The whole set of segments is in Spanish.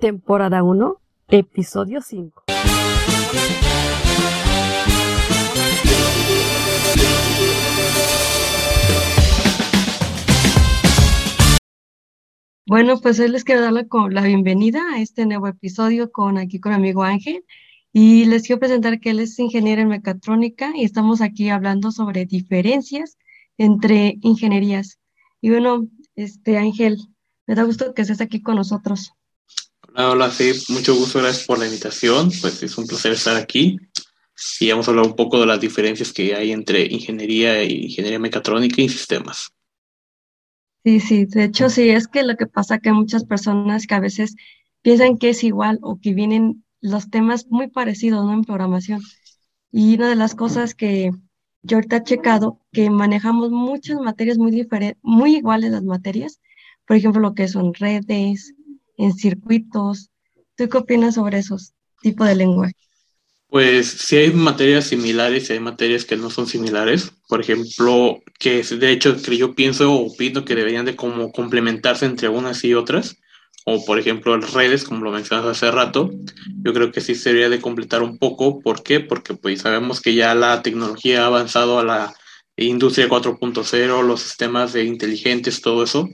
temporada 1, episodio 5. Bueno, pues hoy les quiero dar la, la bienvenida a este nuevo episodio con aquí con mi amigo Ángel y les quiero presentar que él es ingeniero en mecatrónica y estamos aquí hablando sobre diferencias entre ingenierías. Y bueno, este Ángel, me da gusto que estés aquí con nosotros. Hola, hola, sí, mucho gusto, gracias por la invitación. Pues es un placer estar aquí y vamos a hablar un poco de las diferencias que hay entre ingeniería y ingeniería mecatrónica y sistemas. Sí, sí, de hecho sí, es que lo que pasa que muchas personas que a veces piensan que es igual o que vienen los temas muy parecidos, ¿no? En programación. Y una de las cosas que yo ahorita he checado, que manejamos muchas materias muy diferentes, muy iguales las materias, por ejemplo, lo que son redes, en circuitos. ¿Tú qué opinas sobre esos tipos de lenguaje? Pues sí hay materias similares y hay materias que no son similares. Por ejemplo, que de hecho que yo pienso o opino que deberían de como complementarse entre unas y otras. O por ejemplo redes, como lo mencionas hace rato. Yo creo que sí sería de completar un poco. ¿Por qué? Porque pues sabemos que ya la tecnología ha avanzado a la industria 4.0, los sistemas de inteligentes, todo eso.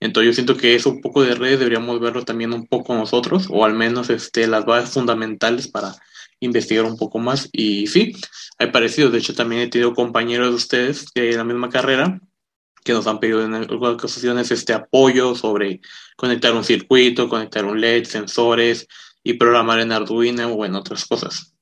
Entonces yo siento que eso un poco de redes deberíamos verlo también un poco nosotros, o al menos este, las bases fundamentales para investigar un poco más. Y sí, hay parecido. De hecho, también he tenido compañeros de ustedes de la misma carrera que nos han pedido en algunas ocasiones este apoyo sobre conectar un circuito, conectar un LED, sensores y programar en Arduino o en otras cosas.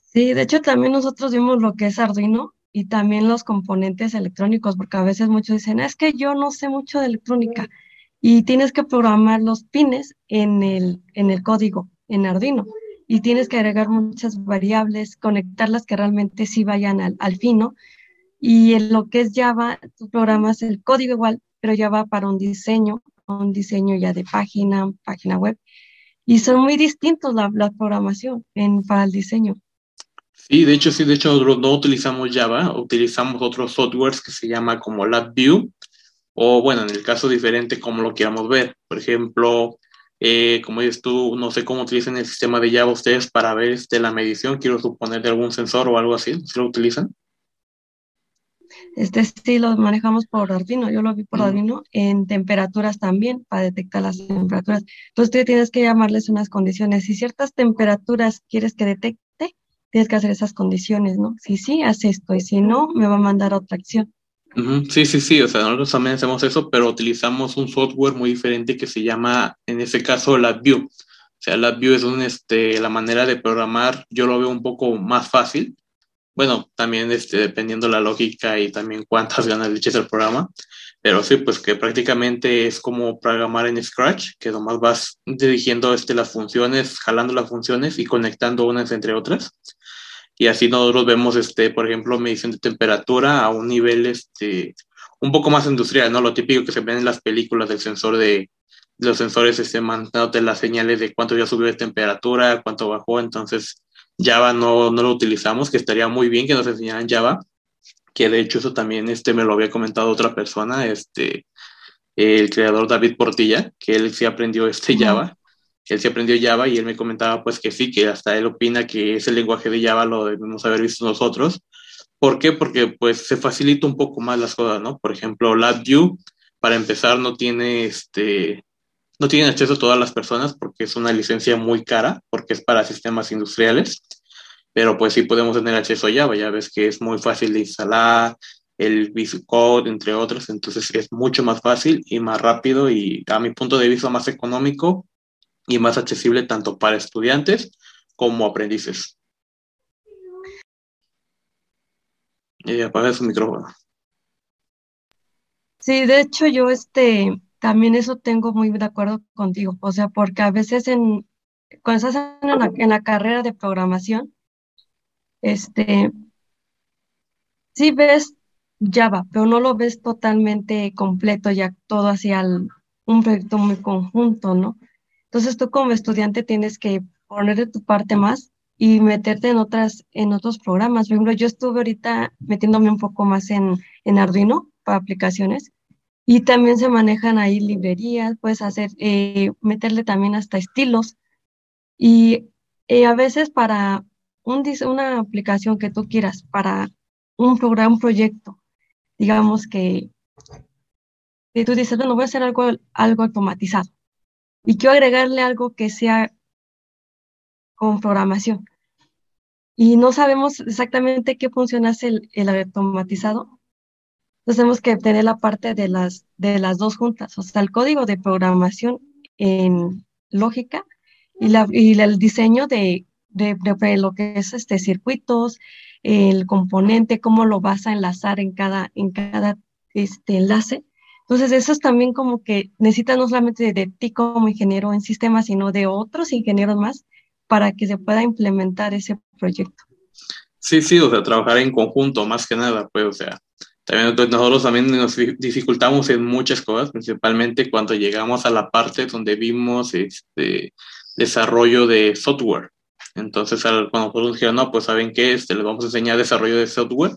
Sí, de hecho también nosotros vimos lo que es Arduino y también los componentes electrónicos, porque a veces muchos dicen, es que yo no sé mucho de electrónica y tienes que programar los pines en el, en el código, en Arduino, y tienes que agregar muchas variables, conectarlas que realmente sí vayan al, al fino. Y en lo que es Java, tú programas el código igual, pero ya va para un diseño, un diseño ya de página, página web. Y son muy distintos la, la programación en, para el diseño. Sí, de hecho, sí, de hecho no utilizamos Java, utilizamos otros softwares que se llama como LabVIEW, o bueno, en el caso diferente, como lo queramos ver. Por ejemplo, eh, como dices tú, no sé cómo utilizan el sistema de Java ustedes para ver este, la medición, quiero suponer de algún sensor o algo así, ¿sí lo utilizan? Este sí lo manejamos por Arduino, yo lo vi por mm. Arduino en temperaturas también, para detectar las temperaturas. Entonces tú tienes que llamarles unas condiciones. Si ciertas temperaturas quieres que detecte, tienes que hacer esas condiciones, ¿no? Si sí, haz esto y si no, me va a mandar otra acción. Sí, sí, sí, o sea, nosotros también hacemos eso, pero utilizamos un software muy diferente que se llama, en este caso, LabVIEW. O sea, LabVIEW es un, este, la manera de programar, yo lo veo un poco más fácil. Bueno, también este, dependiendo la lógica y también cuántas ganas le eches el programa. Pero sí, pues que prácticamente es como programar en Scratch, que nomás vas dirigiendo este, las funciones, jalando las funciones y conectando unas entre otras. Y así nosotros vemos, este, por ejemplo, medición de temperatura a un nivel este, un poco más industrial, ¿no? Lo típico que se ven en las películas del sensor de, los sensores este, mandándote las señales de cuánto ya subió de temperatura, cuánto bajó. Entonces, Java no, no lo utilizamos, que estaría muy bien que nos enseñaran Java que de hecho eso también este, me lo había comentado otra persona, este, el creador David Portilla, que él sí aprendió este Java, él sí aprendió Java y él me comentaba pues que sí, que hasta él opina que ese lenguaje de Java lo debemos haber visto nosotros. ¿Por qué? Porque pues se facilita un poco más las cosas, ¿no? Por ejemplo, LabVIEW, para empezar, no tiene este, no tiene acceso a todas las personas porque es una licencia muy cara, porque es para sistemas industriales pero pues sí podemos tener acceso a Java, ya ves que es muy fácil de instalar, el Code, entre otros, entonces es mucho más fácil y más rápido y a mi punto de vista más económico y más accesible tanto para estudiantes como aprendices. Y apaga su micrófono. Sí, de hecho yo este también eso tengo muy de acuerdo contigo, o sea, porque a veces en cuando estás en la, en la carrera de programación, este, sí ves Java, pero no lo ves totalmente completo, ya todo hacia un proyecto muy conjunto, ¿no? Entonces tú como estudiante tienes que poner de tu parte más y meterte en otras, en otros programas. Por ejemplo, yo estuve ahorita metiéndome un poco más en, en Arduino para aplicaciones Y también se manejan ahí librerías, puedes hacer, eh, meterle también hasta estilos. Y eh, a veces para un, una aplicación que tú quieras, para un programa, un proyecto, digamos que, que tú dices, bueno, voy a hacer algo, algo automatizado y quiero agregarle algo que sea con programación. Y no sabemos exactamente qué función hace el, el automatizado. Entonces tenemos que tener la parte de las, de las dos juntas, o sea, el código de programación en lógica y, la, y el diseño de, de, de, lo que es este circuitos, el componente, cómo lo vas a enlazar en cada, en cada este enlace. Entonces, eso es también como que necesita no solamente de, ti como ingeniero en sistemas, sino de otros ingenieros más para que se pueda implementar ese proyecto. Sí, sí, o sea, trabajar en conjunto más que nada, pues, o sea, también nosotros también nos dificultamos en muchas cosas, principalmente cuando llegamos a la parte donde vimos este desarrollo de software. Entonces, cuando nosotros dijeron, no, pues saben qué, este, les vamos a enseñar desarrollo de software.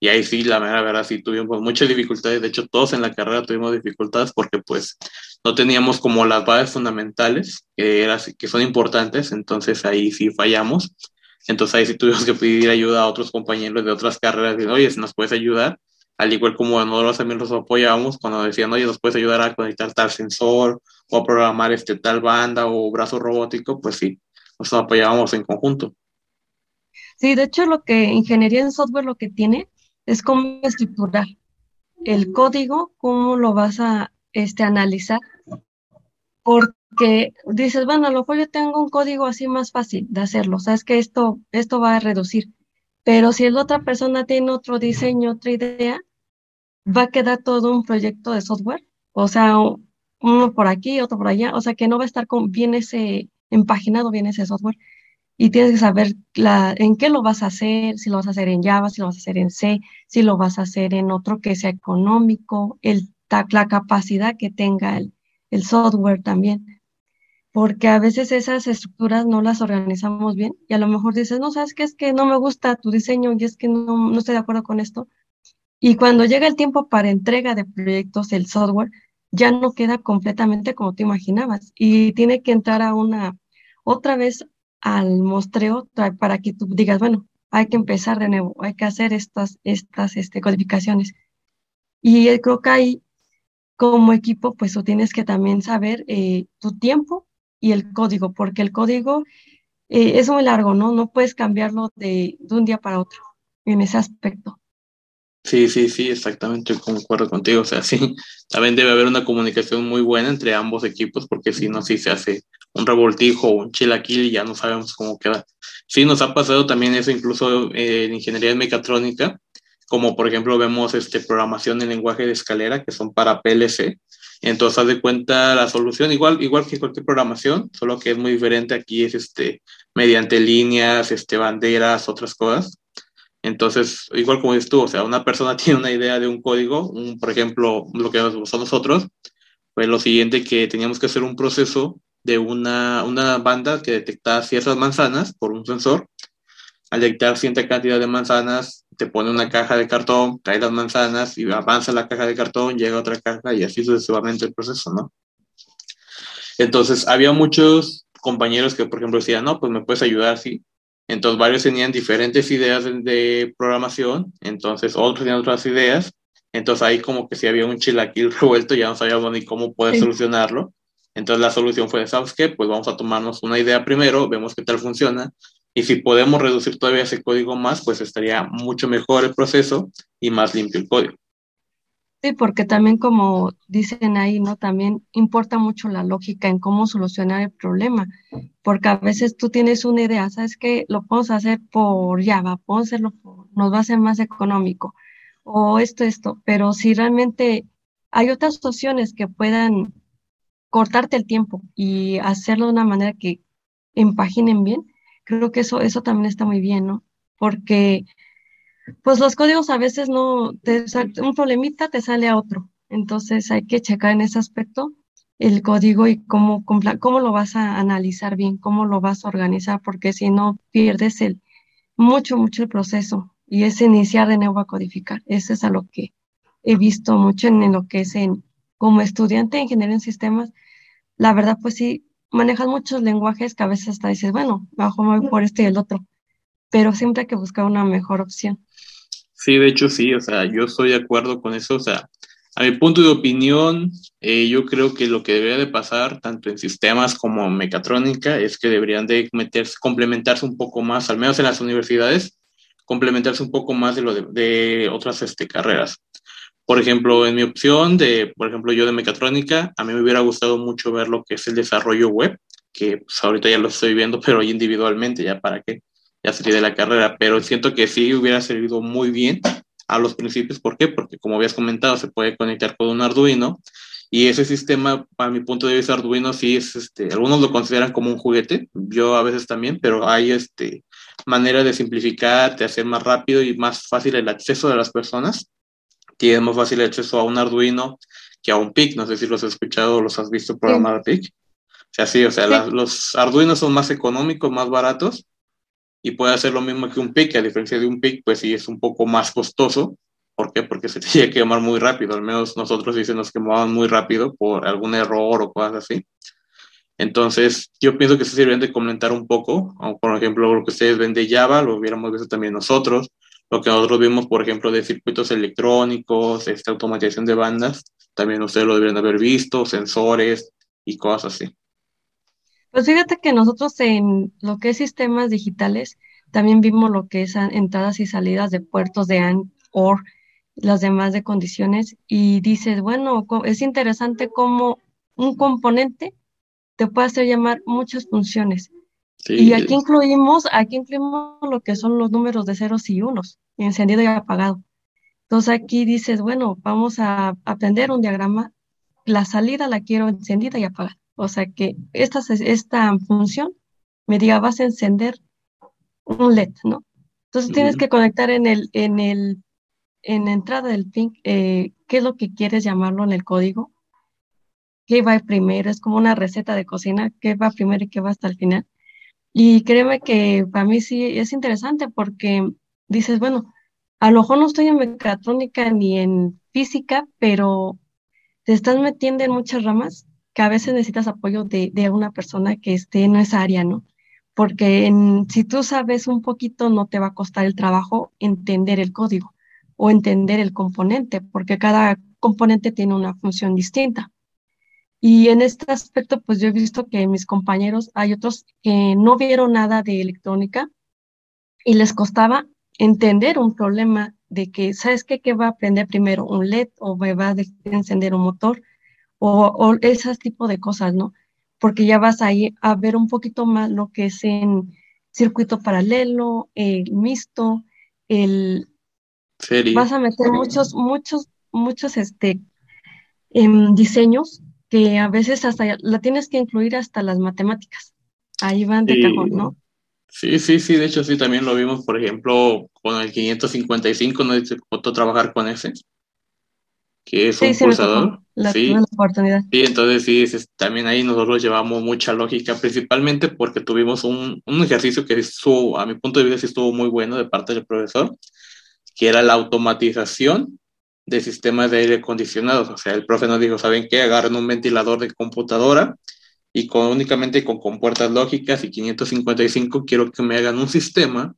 Y ahí sí, la verdad, verdad, sí tuvimos muchas dificultades. De hecho, todos en la carrera tuvimos dificultades porque pues no teníamos como las bases fundamentales que, era, que son importantes. Entonces ahí sí fallamos. Entonces ahí sí tuvimos que pedir ayuda a otros compañeros de otras carreras. Diciendo, oye, si nos puedes ayudar. Al igual como nosotros también los apoyábamos cuando decían, oye, nos puedes ayudar a conectar tal sensor o a programar este tal banda o brazo robótico, pues sí, nos apoyábamos en conjunto. Sí, de hecho lo que ingeniería en software lo que tiene es cómo estructurar el código, cómo lo vas a este, analizar, porque dices, bueno, a lo mejor yo tengo un código así más fácil de hacerlo, sabes que esto, esto va a reducir, pero si la otra persona tiene otro diseño, otra idea, va a quedar todo un proyecto de software, o sea, uno por aquí, otro por allá, o sea que no va a estar con, bien ese empaginado, bien ese software y tienes que saber en qué lo vas a hacer, si lo vas a hacer en Java, si lo vas a hacer en C, si lo vas a hacer en otro que sea económico, el, la capacidad que tenga el, el software también. Porque a veces esas estructuras no las organizamos bien y a lo mejor dices, no, sabes que es que no me gusta tu diseño y es que no, no estoy de acuerdo con esto. Y cuando llega el tiempo para entrega de proyectos, el software ya no queda completamente como te imaginabas y tiene que entrar a una, otra vez al mostreo para que tú digas, bueno, hay que empezar de nuevo, hay que hacer estas, estas este, codificaciones. Y creo que ahí, como equipo, pues tú tienes que también saber eh, tu tiempo y el código, porque el código eh, es muy largo, ¿no? No puedes cambiarlo de, de un día para otro en ese aspecto. Sí, sí, sí, exactamente, concuerdo contigo. O sea, sí, también debe haber una comunicación muy buena entre ambos equipos, porque si no, sí se hace un revoltijo o un chilaquil y ya no sabemos cómo queda. Sí, nos ha pasado también eso incluso eh, en ingeniería mecatrónica, como por ejemplo vemos este, programación en lenguaje de escalera, que son para PLC. Entonces, haz de cuenta la solución, igual, igual que cualquier programación, solo que es muy diferente aquí, es este, mediante líneas, este, banderas, otras cosas. Entonces, igual como dices tú, o sea, una persona tiene una idea de un código, un, por ejemplo, lo que somos nosotros, pues lo siguiente que teníamos que hacer un proceso de una, una banda que detecta ciertas manzanas por un sensor. Al detectar cierta cantidad de manzanas, te pone una caja de cartón, trae las manzanas y avanza la caja de cartón, llega otra caja y así sucesivamente el proceso, ¿no? Entonces, había muchos compañeros que, por ejemplo, decían, no, pues me puedes ayudar, sí. Entonces, varios tenían diferentes ideas de, de programación, entonces otros tenían otras ideas. Entonces, ahí como que si había un chilaquil revuelto, ya no sabíamos ni cómo poder sí. solucionarlo. Entonces la solución fue, ¿sabes qué? Pues vamos a tomarnos una idea primero, vemos qué tal funciona, y si podemos reducir todavía ese código más, pues estaría mucho mejor el proceso y más limpio el código. Sí, porque también como dicen ahí, ¿no? También importa mucho la lógica en cómo solucionar el problema, porque a veces tú tienes una idea, ¿sabes qué? Lo podemos hacer por Java, podemos hacerlo por, nos va a ser más económico, o esto, esto, pero si realmente hay otras opciones que puedan cortarte el tiempo y hacerlo de una manera que empaginen bien, creo que eso, eso también está muy bien, ¿no? Porque pues los códigos a veces no, te, un problemita te sale a otro, entonces hay que checar en ese aspecto el código y cómo, cómo lo vas a analizar bien, cómo lo vas a organizar, porque si no pierdes el mucho, mucho el proceso y es iniciar de nuevo a codificar. Eso es a lo que he visto mucho en, lo que es en, como estudiante de ingeniería en sistemas, la verdad, pues sí, manejas muchos lenguajes que a veces hasta dices, bueno, bajo por este y el otro, pero siempre hay que buscar una mejor opción. Sí, de hecho sí, o sea, yo estoy de acuerdo con eso, o sea, a mi punto de opinión, eh, yo creo que lo que debería de pasar, tanto en sistemas como mecatrónica, es que deberían de meterse, complementarse un poco más, al menos en las universidades, complementarse un poco más de lo de, otras este, carreras. Por ejemplo, en mi opción de, por ejemplo, yo de mecatrónica, a mí me hubiera gustado mucho ver lo que es el desarrollo web, que pues, ahorita ya lo estoy viendo, pero individualmente, ya para qué, ya sería de la carrera, pero siento que sí hubiera servido muy bien a los principios. ¿Por qué? Porque como habías comentado, se puede conectar con un Arduino y ese sistema, para mi punto de vista, Arduino sí es, este, algunos lo consideran como un juguete, yo a veces también, pero hay este, manera de simplificar, de hacer más rápido y más fácil el acceso de las personas. Tienen más fácil el acceso a un Arduino que a un PIC. No sé si los has escuchado o los has visto programar PIC. O sea, sí, o sea, los Arduinos son más económicos, más baratos y puede hacer lo mismo que un PIC, a diferencia de un PIC, pues sí es un poco más costoso. ¿Por qué? Porque se tiene que quemar muy rápido, al menos nosotros sí se nos quemaban muy rápido por algún error o cosas así. Entonces, yo pienso que se sirven de comentar un poco, por ejemplo, lo que ustedes ven de Java, lo hubiéramos visto también nosotros, lo que nosotros vimos, por ejemplo, de circuitos electrónicos, esta automatización de bandas, también ustedes lo deberían haber visto, sensores y cosas así. Pues fíjate que nosotros en lo que es sistemas digitales, también vimos lo que es entradas y salidas de puertos de AND, OR, las demás de condiciones, y dices, bueno, es interesante cómo un componente te puede hacer llamar muchas funciones. Y aquí incluimos, aquí incluimos lo que son los números de ceros y unos, encendido y apagado. Entonces aquí dices, bueno, vamos a aprender un diagrama, la salida la quiero encendida y apagada. O sea que esta, esta función me diga, vas a encender un LED, ¿no? Entonces tienes que conectar en el, en el, en la entrada del pin, eh, qué es lo que quieres llamarlo en el código, qué va primero, es como una receta de cocina, qué va primero y qué va hasta el final. Y créeme que para mí sí es interesante porque dices, bueno, a lo mejor no estoy en mecatrónica ni en física, pero te estás metiendo en muchas ramas que a veces necesitas apoyo de, de una persona que esté en esa área, ¿no? Porque si tú sabes un poquito, no te va a costar el trabajo entender el código o entender el componente, porque cada componente tiene una función distinta. Y en este aspecto, pues yo he visto que mis compañeros, hay otros que no vieron nada de electrónica y les costaba entender un problema de que, ¿sabes qué? ¿Qué va a aprender primero? ¿Un LED o va a encender un motor? O, o ese tipo de cosas, ¿no? Porque ya vas ahí a ver un poquito más lo que es en circuito paralelo, el mixto, el... Vas a meter muchos, muchos, muchos este, em, diseños que a veces hasta la tienes que incluir hasta las matemáticas. Ahí van de cajón, ¿no? Sí, sí, sí, de hecho sí, también lo vimos, por ejemplo, con el 555, ¿no? Te costó trabajar con ese que es un pulsador. sí, oportunidad. sí, entonces sí, también ahí nosotros llevamos mucha lógica, principalmente porque tuvimos un, un, ejercicio que estuvo, a mi punto de vista, sí estuvo muy bueno de parte del profesor, que era la automatización de sistemas de aire acondicionados. O sea, el profe nos dijo, ¿saben qué? Agarren un ventilador de computadora y con, únicamente con compuertas lógicas y 555 quiero que me hagan un sistema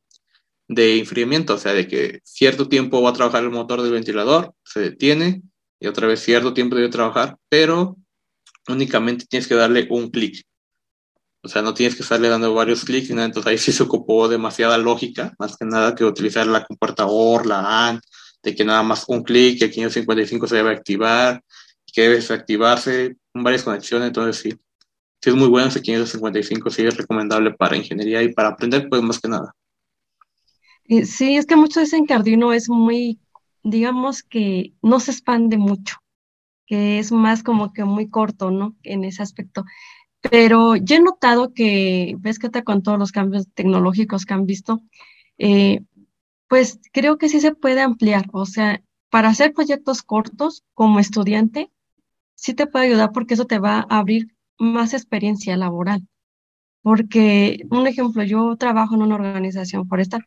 de enfriamiento, o sea, de que cierto tiempo va a trabajar el motor del ventilador, se detiene, y otra vez cierto tiempo de trabajar, pero únicamente tienes que darle un clic. O sea, no tienes que estarle dando varios clics, entonces ahí sí se ocupó demasiada lógica, más que nada que utilizar la compuerta OR, la AND, de que nada más un clic, que el 555 se debe activar, que debe desactivarse, varias conexiones, entonces sí. Sí es muy bueno ese 555, sí es recomendable para ingeniería y para aprender, pues más que nada. Sí, es que muchos dicen que Arduino es muy digamos que no se expande mucho, que es más como que muy corto, ¿no? En ese aspecto. Pero yo he notado que, ves que está con todos los cambios tecnológicos que han visto, eh, pues creo que sí se puede ampliar. O sea, para hacer proyectos cortos como estudiante, sí te puede ayudar porque eso te va a abrir más experiencia laboral. Porque, un ejemplo, yo trabajo en una organización forestal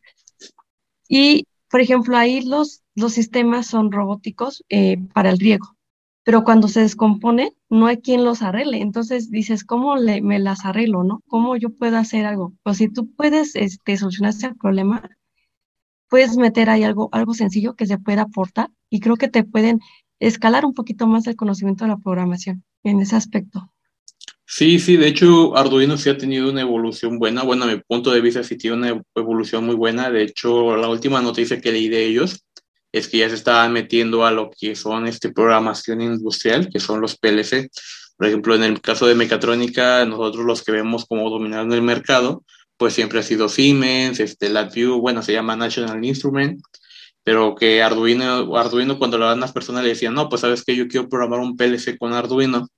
y por ejemplo, ahí los, los sistemas son robóticos eh, para el riego, pero cuando se descompone, no hay quien los arregle. Entonces dices, ¿cómo le, me las arreglo, no? ¿Cómo yo puedo hacer algo? Pues si tú puedes este, solucionar ese problema, puedes meter ahí algo, algo sencillo que se pueda aportar y creo que te pueden escalar un poquito más el conocimiento de la programación en ese aspecto. Sí, sí, de hecho Arduino sí ha tenido una evolución buena, bueno, a mi punto de vista sí tiene una evolución muy buena, de hecho la última noticia que leí de ellos es que ya se estaban metiendo a lo que son este programación industrial, que son los PLC. Por ejemplo, en el caso de mecatrónica, nosotros los que vemos como dominando el mercado, pues siempre ha sido Siemens, este, LabVIEW, bueno, se llama National Instrument, pero que Arduino, Arduino cuando lo dan las personas le decían, no, pues sabes que yo quiero programar un PLC con Arduino,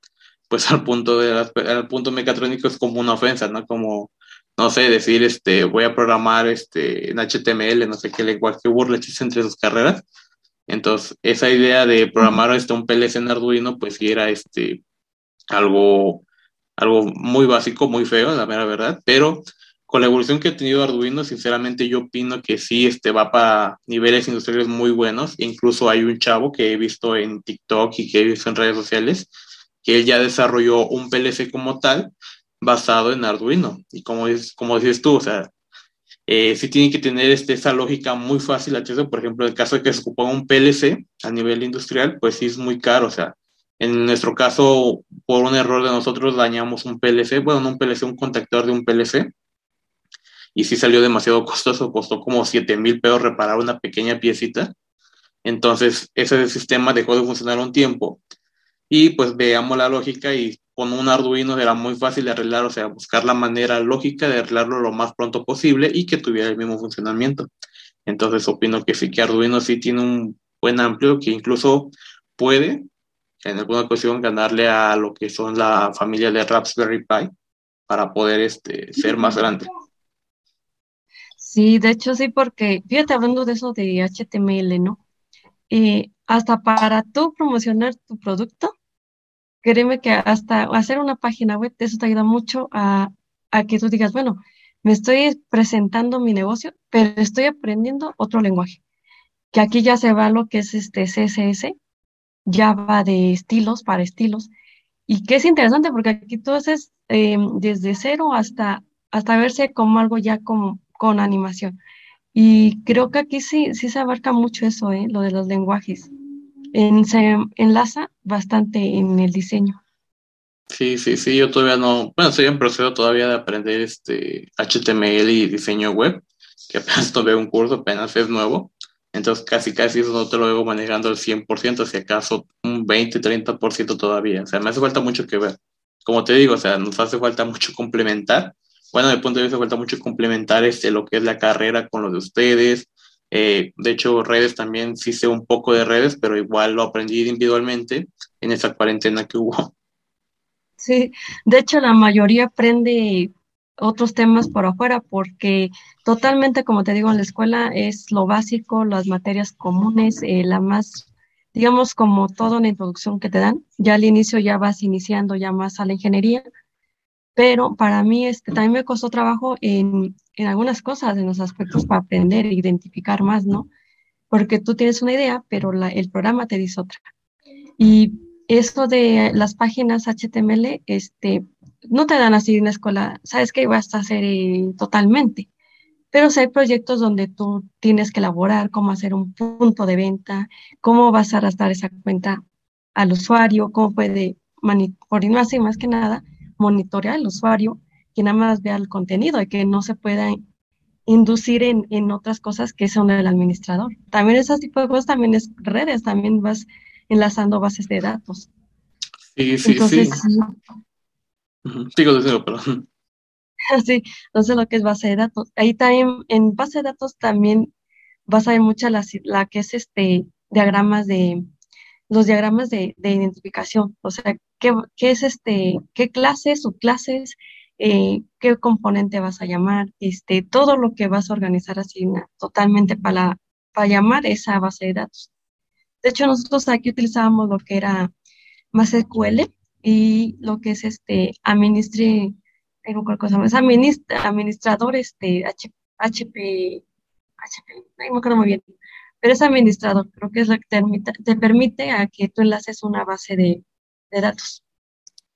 pues al punto, de al punto mecatrónico es como una ofensa, ¿no? Como, no sé, decir, este, voy a programar este, en HTML, no sé qué lenguaje burles entre sus carreras. Entonces, esa idea de programar este, un PLC en Arduino, pues sí era este, algo, algo muy básico, muy feo, la mera verdad, pero con la evolución que ha tenido Arduino, sinceramente yo opino que sí este, va para niveles industriales muy buenos. Incluso hay un chavo que he visto en TikTok y que he visto en redes sociales que él ya desarrolló un PLC como tal basado en Arduino. Y como, es, como dices tú, o sea, eh, sí tienen que tener este, esa lógica muy fácil acceso. Por ejemplo, en el caso de que se ocupa un PLC a nivel industrial, pues sí es muy caro. O sea, en nuestro caso, por un error de nosotros, dañamos un PLC, bueno, no un PLC, un contactor de un PLC. Y sí salió demasiado costoso, costó como 7 mil pesos reparar una pequeña piecita. Entonces, ese sistema dejó de funcionar un tiempo y pues veamos la lógica y con un Arduino era muy fácil de arreglar, o sea, buscar la manera lógica de arreglarlo lo más pronto posible y que tuviera el mismo funcionamiento. Entonces opino que sí, que Arduino sí tiene un buen amplio que incluso puede en alguna ocasión ganarle a lo que son la familia de Raspberry Pi para poder este, ser más grande. Sí, de hecho sí, porque fíjate hablando de eso de HTML, ¿no? Eh, hasta para tú promocionar tu producto, créeme que hasta hacer una página web, eso te ayuda mucho a, que tú digas, bueno, me estoy presentando mi negocio, pero estoy aprendiendo otro lenguaje. Que aquí ya se va lo que es este CSS, ya va de estilos para estilos. Y que es interesante porque aquí tú haces em, desde cero hasta, hasta verse como algo ya como, con animación. Y creo que aquí sí, sí se abarca mucho eso, ¿eh? lo de los lenguajes. En, se enlaza bastante en el diseño. Sí, sí, sí, yo todavía no, bueno, estoy en proceso todavía de aprender este HTML y diseño web, que apenas tomé un curso, apenas es nuevo, entonces casi casi eso no te lo veo manejando al 100%, si acaso un 20, 30% todavía, o sea, me hace falta mucho que ver. Como te digo, o sea, nos hace falta mucho complementar bueno, de punto de vista falta mucho complementar este, lo que es la carrera con lo de ustedes. Eh, de hecho, redes también sí sé un poco de redes, pero igual lo aprendí individualmente en esa cuarentena que hubo. Sí, de hecho la mayoría aprende otros temas por afuera porque totalmente, como te digo, en la escuela es lo básico, las materias comunes, eh, la más, digamos, como toda una introducción que te dan. Ya al inicio ya vas iniciando ya más a la ingeniería pero para mí este, también me costó trabajo en, en algunas cosas, en los aspectos para aprender e identificar más, ¿no? Porque tú tienes una idea, pero la, el programa te dice otra. Y esto de las páginas HTML, este, no te dan así en la escuela, sabes que vas a hacer eh, totalmente, pero si hay proyectos donde tú tienes que elaborar cómo hacer un punto de venta, cómo vas a arrastrar esa cuenta al usuario, cómo puede manipular, así más que nada, monitorear al usuario, que nada más vea el contenido y que no se pueda inducir en, en otras cosas que son el administrador. También ese tipo de cosas también es redes, también vas enlazando bases de datos. Sí, sí, entonces, sí. Sigo diciendo, perdón. Sí, entonces lo que es base de datos. Ahí también, en base de datos también vas a ver mucha la, la que es este diagramas de, los diagramas de, de identificación, o sea, qué, qué, es este, qué clases, subclases, eh, qué componente vas a llamar, este, todo lo que vas a organizar así totalmente para, para llamar esa base de datos. De hecho, nosotros aquí utilizábamos lo que era MySQL y lo que es este administre, tengo cosa más, administrador este HP, HP, no me acuerdo muy bien, pero es administrador, creo que es lo que te, te permite a que tú enlaces una base de, de datos.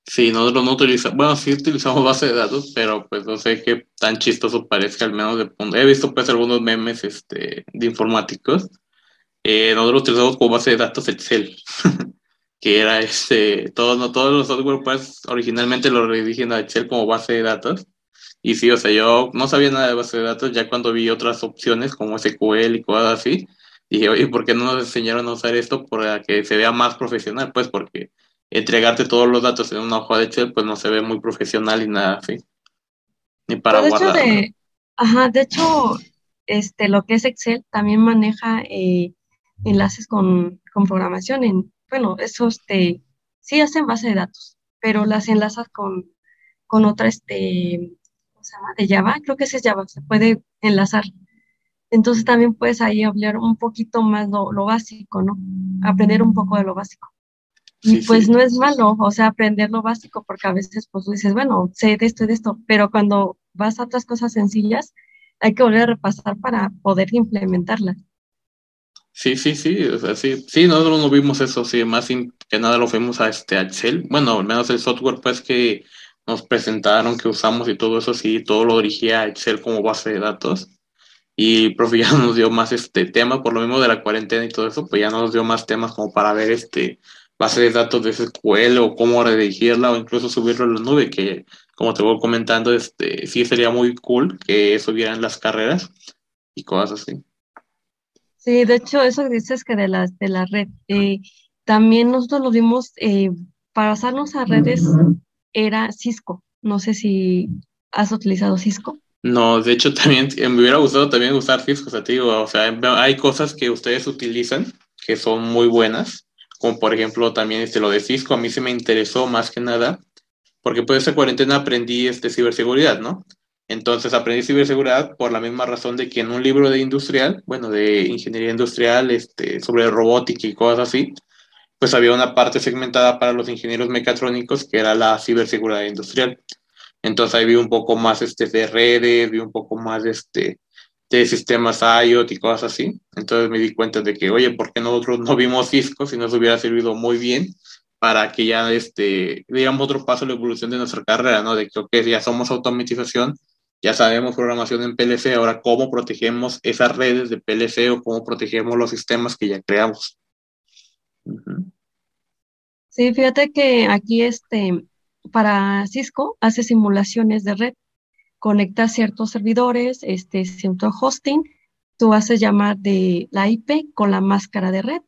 Sí, nosotros no utilizamos, bueno, sí utilizamos base de datos, pero pues no sé qué tan chistoso parezca, al menos de He visto pues algunos memes este, de informáticos. Eh, nosotros utilizamos como base de datos Excel, que era este, todos, no, todos los software pues originalmente lo redirigen a Excel como base de datos. Y sí, o sea, yo no sabía nada de base de datos, ya cuando vi otras opciones como SQL y cosas así, dije, oye, ¿por qué no nos enseñaron a usar esto para que se vea más profesional? Pues porque entregarte todos los datos en una hoja de Excel, pues no se ve muy profesional y nada así. Ni para pues, guardar. De, ajá, de hecho, este, lo que es Excel también maneja eh, enlaces con, con, programación. En, bueno, eso este, sí hacen base de datos, pero las enlazas con, con otra, este, ¿cómo se llama? De Java, creo que ese es Java, se puede enlazar. Entonces también puedes ahí hablar un poquito más lo, lo básico, ¿no? Aprender un poco de lo básico. Y pues no es malo, o sea, aprender lo básico, porque a veces pues tú dices, bueno, sé de esto y de esto, pero cuando vas a otras cosas sencillas, hay que volver a repasar para poder implementarlas. Sí, sí, sí, o sea, sí, sí, nosotros no vimos eso, sí, más que nada lo fuimos a este Excel, bueno, al menos el software pues que nos presentaron, que usamos y todo eso, sí, todo lo dirigía a Excel como base de datos. Y profe ya nos dio más este tema, por lo mismo de la cuarentena y todo eso, pues ya nos dio más temas como para ver este base de datos de SQL o cómo redirigirla o incluso subirlo a la nube, que como te voy comentando, este, sí sería muy cool que subieran las carreras y cosas así. Sí, de hecho, eso que dices que de la, de la red, eh, también nosotros lo vimos, eh, para pasarnos a redes era Cisco. No sé si has utilizado Cisco. No, de hecho también me hubiera gustado también usar Cisco, o sea, digo, o sea, hay cosas que ustedes utilizan que son muy buenas, como por ejemplo también este, lo de Cisco, a mí se me interesó más que nada, porque por esa cuarentena aprendí este, ciberseguridad, ¿no? Entonces aprendí ciberseguridad por la misma razón de que en un libro de industrial, bueno, de ingeniería industrial, este, sobre robótica y cosas así, pues había una parte segmentada para los ingenieros mecatrónicos que era la ciberseguridad industrial. Entonces ahí vi un poco más este, de redes, vi un poco más este, de sistemas IoT y cosas así. Entonces me di cuenta de que, oye, ¿por qué nosotros no vimos Cisco si nos hubiera servido muy bien para que ya, este, digamos, otro paso en la evolución de nuestra carrera, ¿no? De que, ya somos automatización, ya sabemos programación en PLC, ahora cómo protegemos esas redes de PLC o cómo protegemos los sistemas que ya creamos. Sí, fíjate que aquí, este, para Cisco hace simulaciones de red conecta ciertos servidores, este cierto hosting, tú haces llamar de la IP con la máscara de red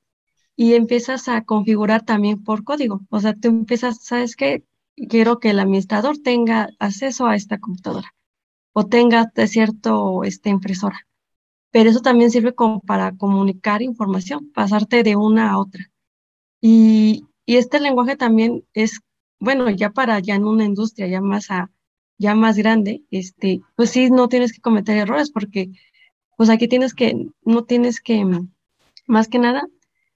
y empiezas a configurar también por código. O sea, tú empiezas, ¿sabes qué? Quiero que el administrador tenga acceso a esta computadora o tenga de cierto este, impresora. Pero eso también sirve como para comunicar información, pasarte de una a otra. Y, y este lenguaje también es, bueno, ya para ya en una industria, ya más a, ya más grande, este, pues sí, no tienes que cometer errores porque, pues aquí tienes que, no tienes que, más que nada,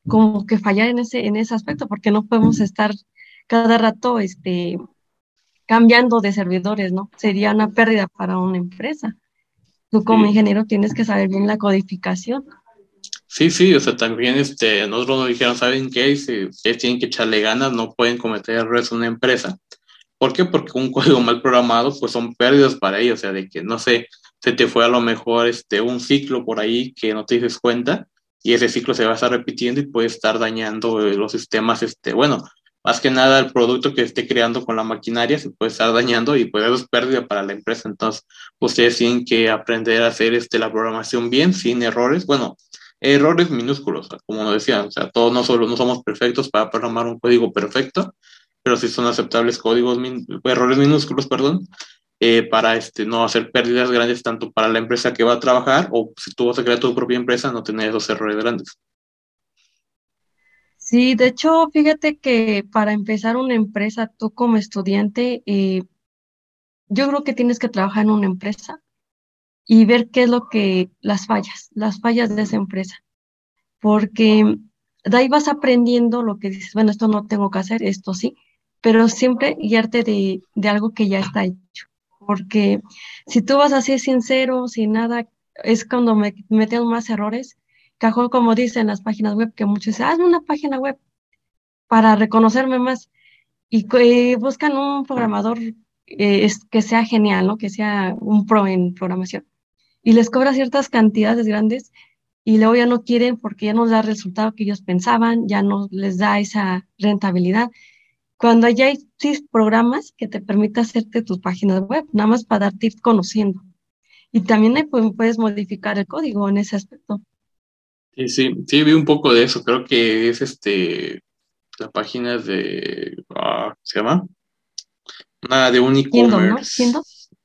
como que fallar en ese, en ese aspecto, porque no podemos estar cada rato, este, cambiando de servidores, ¿no? Sería una pérdida para una empresa. Tú como ingeniero tienes que saber bien la codificación. Sí, sí, o sea, también este, nosotros nos dijeron, ¿saben qué? Si ustedes tienen que echarle ganas, no pueden cometer errores en una empresa. ¿Por qué? Porque un código mal programado, pues son pérdidas para ellos, o sea, de que, no sé, se te fue a lo mejor este, un ciclo por ahí que no te dices cuenta y ese ciclo se va a estar repitiendo y puede estar dañando eh, los sistemas, este, bueno, más que nada el producto que esté creando con la maquinaria se puede estar dañando y puede ser pérdida para la empresa. Entonces, ustedes tienen que aprender a hacer este, la programación bien, sin errores. Bueno, errores minúsculos, como nos decían, o sea, todos no solo no somos perfectos para programar un código perfecto, pero sí son aceptables códigos, errores minúsculos, perdón, eh, para este, no hacer pérdidas grandes tanto para la empresa que va a trabajar o si tú vas a crear tu propia empresa, no tener esos errores grandes. Sí, de hecho, fíjate que para empezar una empresa, tú como estudiante, eh, yo creo que tienes que trabajar en una empresa y ver qué es lo que, las fallas, las fallas de esa empresa. Porque de ahí vas aprendiendo lo que dices, bueno, esto no tengo que hacer, esto sí, pero siempre guiarte de, de algo que ya está hecho. Porque si tú vas así sincero, sin nada, es cuando me meten más errores cajón, como dicen las páginas web, que muchos dicen, hazme una página web para reconocerme más. Y eh, buscan un programador eh, que sea genial, ¿no? Que sea un pro en programación. Y les cobra ciertas cantidades grandes y luego ya no quieren porque ya no da el resultado que ellos pensaban, ya no les da esa rentabilidad. Cuando ya hay programas que te permiten hacerte tus páginas web, nada más para darte ir conociendo. Y también puedes modificar el código en ese aspecto. Sí, sí, sí, vi un poco de eso. Creo que es este la página de. Ah, ¿Se llama? Nada de un e-commerce. ¿no?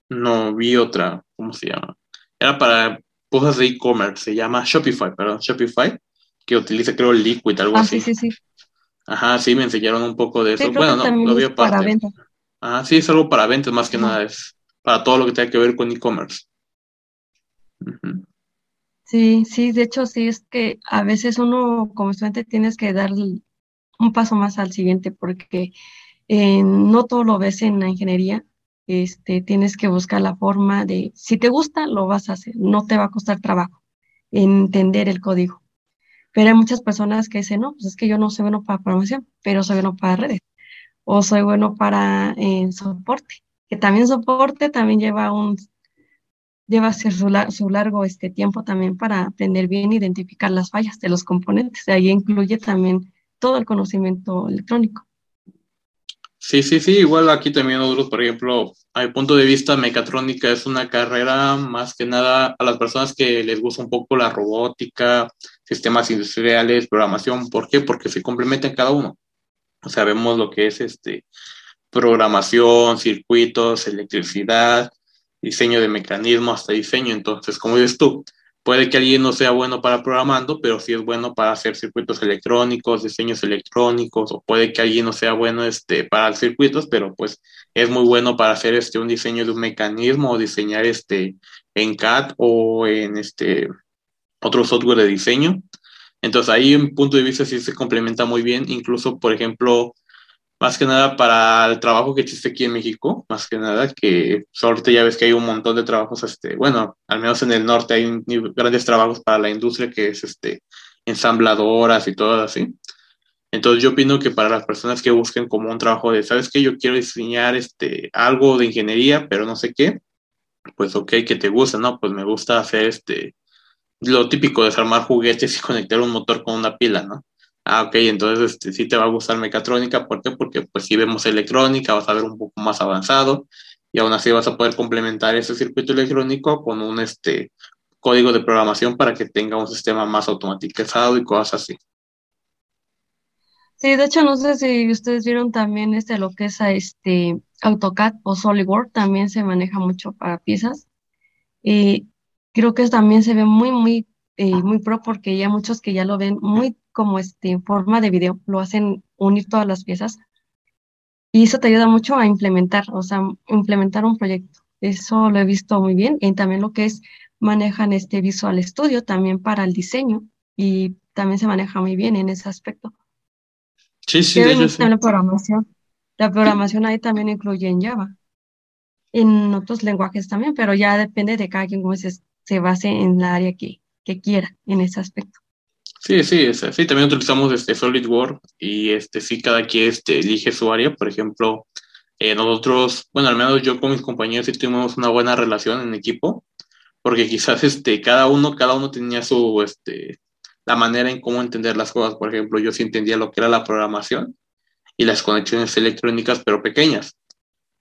no, vi otra. ¿Cómo se llama? Era para cosas de e-commerce. Se llama Shopify, perdón, Shopify, que utiliza, creo, Liquid, algo ah, así. Sí, sí, sí. Ajá, sí, me enseñaron un poco de eso. bueno, no, lo vi aparte. Para ventas. Ah, sí, es algo para ventas más que nada. Es para todo lo que tenga que ver con e-commerce. Sí, sí, de hecho sí es que a veces uno como estudiante tienes que dar un paso más al siguiente porque eh, no todo lo ves en la ingeniería, este, tienes que buscar la forma de, si te gusta, lo vas a hacer, no te va a costar trabajo entender el código. Pero hay muchas personas que dicen, no, pues es que yo no soy bueno para programación, pero soy bueno para redes, o soy bueno para eh, soporte, que también soporte también lleva un lleva su, su largo este tiempo también para aprender bien identificar las fallas de los componentes. Ahí incluye también todo el conocimiento electrónico. Sí, sí, sí, igual aquí también otros, por ejemplo, a mi punto de vista, mecatrónica es una carrera más que nada a las personas que les gusta un poco la robótica, sistemas industriales, programación. ¿Por qué? Porque se complementan cada uno. O sea, vemos lo que es este programación, circuitos, electricidad, diseño de mecanismo hasta diseño. Entonces, como dices tú, puede que alguien no sea bueno para programando, pero sí es bueno para hacer circuitos electrónicos, diseños electrónicos, o puede que alguien no sea bueno este, para circuitos, pero pues es muy bueno para hacer este, un diseño de un mecanismo o diseñar este, en CAD o en este, otro software de diseño. Entonces ahí en punto de vista sí se complementa muy bien, incluso por ejemplo más que nada para el trabajo que existe aquí en México, más que nada, que ahorita ya ves que hay un montón de trabajos, este, bueno, al menos en el norte hay grandes trabajos para la industria que es este, ensambladoras y todo así. Entonces yo opino que para las personas que busquen como un trabajo de, ¿sabes qué? Yo quiero diseñar este, algo de ingeniería, pero no sé qué, pues ok, que te gusta, ¿no? Pues me gusta hacer este, lo típico, desarmar juguetes y conectar un motor con una pila, ¿no? Ah, ok, entonces este, sí te va a gustar mecatrónica, ¿por qué? Porque pues si vemos electrónica vas a ver un poco más avanzado y aún así vas a poder complementar ese circuito electrónico con un este, código de programación para que tenga un sistema más automatizado y cosas así. Sí, de hecho no sé si ustedes vieron también este lo que es este AutoCAD o SolidWorks, también se maneja mucho para piezas. Y creo que también se ve muy, muy, eh, muy pro porque ya muchos que ya lo ven muy como este, en forma de video, lo hacen unir todas las piezas. Y eso te ayuda mucho a implementar, o sea, implementar un proyecto. Eso lo he visto muy bien. Y también lo que es, manejan este Visual Studio también para el diseño y también se maneja muy bien en ese aspecto. Sí, sí, de La programación. La programación ahí también incluye en Java. En otros lenguajes también, pero ya depende de cada quien cómo se, se base en la área que, que quiera en ese aspecto. Sí, sí, sí, también utilizamos este SolidWorks y este sí cada quien este, elige su área. Por ejemplo, eh, nosotros, bueno, al menos yo con mis compañeros sí tuvimos una buena relación en equipo, porque quizás este, cada uno, cada uno tenía su, este, la manera en cómo entender las cosas. Por ejemplo, yo sí entendía lo que era la programación y las conexiones electrónicas, pero pequeñas.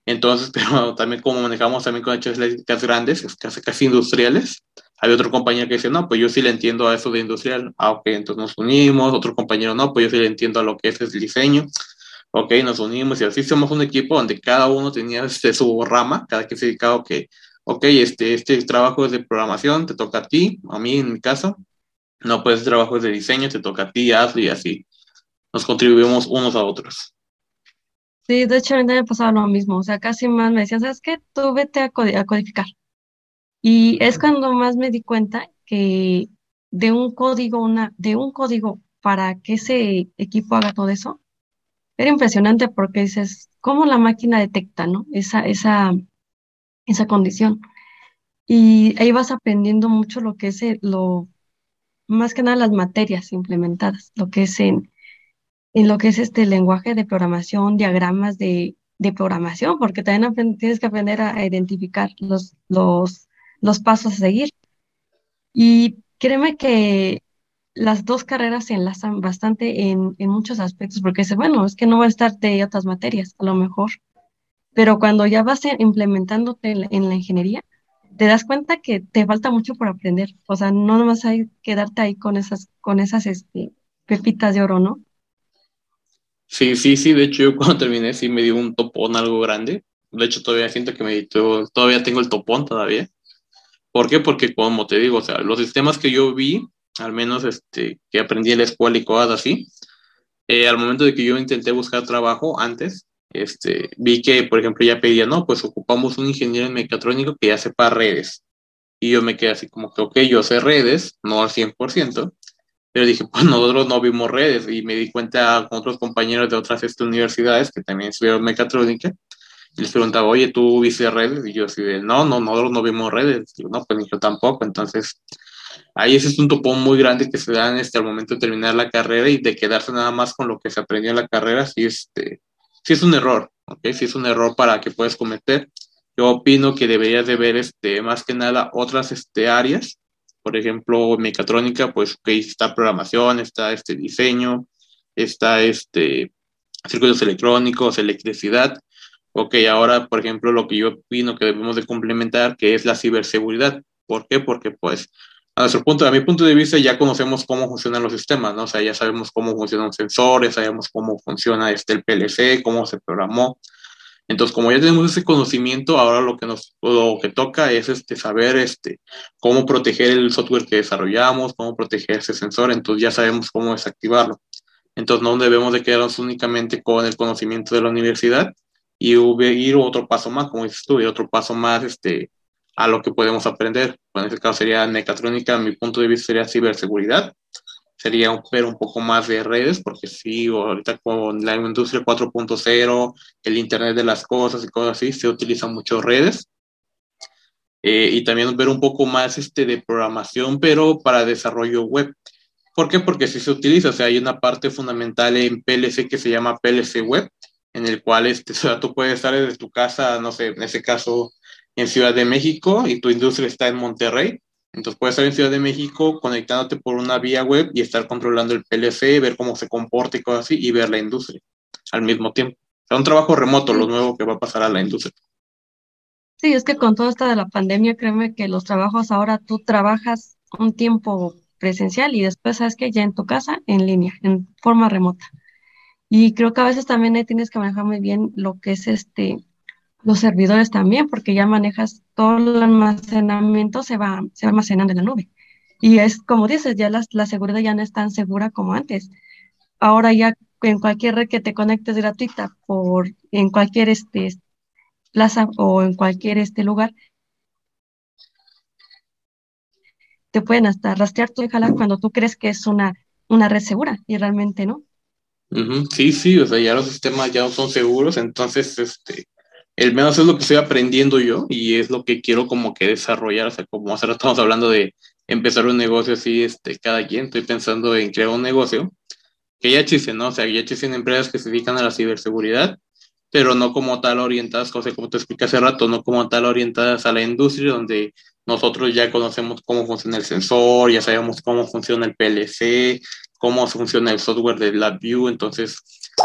Entonces, pero también como manejamos también conexiones eléctricas grandes, casi, casi industriales, había otro compañero que dice, no, pues yo sí le entiendo a eso de industrial. Ah, ok, entonces nos unimos. Otro compañero, no, pues yo sí le entiendo a lo que es el diseño. Ok, nos unimos y así somos un equipo donde cada uno tenía este, su rama, cada quien se dedicaba que, ok, este, este trabajo es de programación, te toca a ti, a mí en mi caso. No, pues este trabajo es de diseño, te toca a ti, hazlo y así. Nos contribuimos unos a otros. Sí, de hecho, a mí me pasaba lo mismo. O sea, casi más me decían, ¿sabes qué? Tú vete a, codificar. Y es cuando más me di cuenta que de un código, una, de un código para que ese equipo haga todo eso, era impresionante porque dices, ¿cómo la máquina detecta, ¿no? Esa, esa, esa condición. Y ahí vas aprendiendo mucho lo que es lo más que nada las materias implementadas, lo que es en, en lo que es este lenguaje de programación, diagramas de, de programación, porque también tienes que aprender a, identificar los, los, los pasos a seguir. Y créeme que las dos carreras se enlazan bastante en, en muchos aspectos, porque dice, bueno, es que no va a estar de otras materias, a lo mejor, pero cuando ya vas implementándote en la, ingeniería, te das cuenta que te falta mucho por aprender, o sea, no nomás hay que quedarte ahí con esas, con esas este, pepitas de oro, ¿no? Sí, sí, sí, de hecho yo cuando terminé sí me dio un topón algo grande, de hecho todavía siento que me todavía tengo el topón todavía. ¿Por qué? Porque como te digo, o sea, los sistemas que yo vi al menos este, que aprendí en la escuela y cosas así. Eh, al momento de que yo intenté buscar trabajo antes, este, vi que, por ejemplo, ya pedía, no, pues ocupamos un ingeniero en mecatrónico que ya sepa redes. Y yo me quedé así como que, ok, yo sé redes, no al 100%, pero dije, pues nosotros no vimos redes. Y me di cuenta con otros compañeros de otras este, universidades que también estudiaron mecatrónica. Y les preguntaba, oye, ¿tú viste redes? Y yo así de, no, no, nosotros no vimos redes. No, pues ni yo tampoco. Entonces, ahí ese es un topón muy grande que se da en este, al momento de terminar la carrera y de quedarse nada más con lo que se aprendió en la carrera, sí, este, sí es un error, ¿ok? Sí es un error para que puedas cometer. Yo opino que deberías de ver, este, más que nada, otras este, áreas. Por ejemplo, mecatrónica, pues, que está programación, está este diseño, está este circuitos electrónicos, electricidad. Ok, ahora, por ejemplo, lo que yo opino que debemos de complementar, que es la ciberseguridad. ¿Por qué? Porque, pues, a nuestro punto, a mi punto de vista, ya conocemos cómo funcionan los sistemas, ¿no? O sea, ya sabemos cómo funcionan sensores, sabemos cómo funciona este, el PLC, cómo se programó. Entonces, como ya tenemos ese conocimiento, ahora lo que nos lo que toca es este, saber este, cómo proteger el software que desarrollamos, cómo proteger ese sensor, entonces ya sabemos cómo desactivarlo. Entonces, no debemos de quedarnos únicamente con el conocimiento de la universidad y ir otro paso más, como dices tú, y otro paso más este, a lo que podemos aprender. en este caso sería mecatrónica, mi punto de vista sería ciberseguridad, sería ver un poco más de redes, porque sí, ahorita con la industria 4.0, el Internet de las cosas y cosas así, se utilizan mucho redes. Eh, y también ver un poco más este, de programación, pero para desarrollo web. ¿Por qué? Porque si se utiliza, o hay una parte fundamental en PLC que se llama PLC Web, en el cual este, o sea, tú puedes estar desde tu casa, no sé, en ese caso, en Ciudad de México y tu industria está en Monterrey. Entonces puedes estar en Ciudad de México conectándote por una vía web y estar controlando el PLC, ver cómo se comporta y cosas así, y ver la industria al mismo tiempo. Es un trabajo remoto, lo nuevo que va a pasar a la industria. Sí, es que con todo esto de la pandemia, créeme que los trabajos ahora tú trabajas un tiempo presencial y después sabes que ya en tu casa, en línea, en forma remota. Y creo que a veces también ahí tienes que manejar muy bien lo que es este los servidores también, porque ya manejas todo el almacenamiento, se va, se va almacenando en la nube. Y es como dices, ya la, la seguridad ya no es tan segura como antes. Ahora ya en cualquier red que te conectes gratuita por en cualquier este plaza o en cualquier este lugar te pueden hasta rastrear tu jalar cuando tú crees que es una, una red segura y realmente no. Sí, sí, o sea, ya los sistemas ya no son seguros, entonces este el menos es lo que estoy aprendiendo yo y es lo que quiero como que desarrollar, o sea, como rato estamos hablando de empezar un negocio así, este, cada quien, estoy pensando en crear un negocio que ya existen, ¿no? O sea, ya existen empresas que se dedican a la ciberseguridad, pero no como tal orientadas, o sea, como te expliqué hace rato, no como tal orientadas a la industria, donde nosotros ya conocemos cómo funciona el sensor, ya sabemos cómo funciona el PLC, cómo funciona el software de LabVIEW, entonces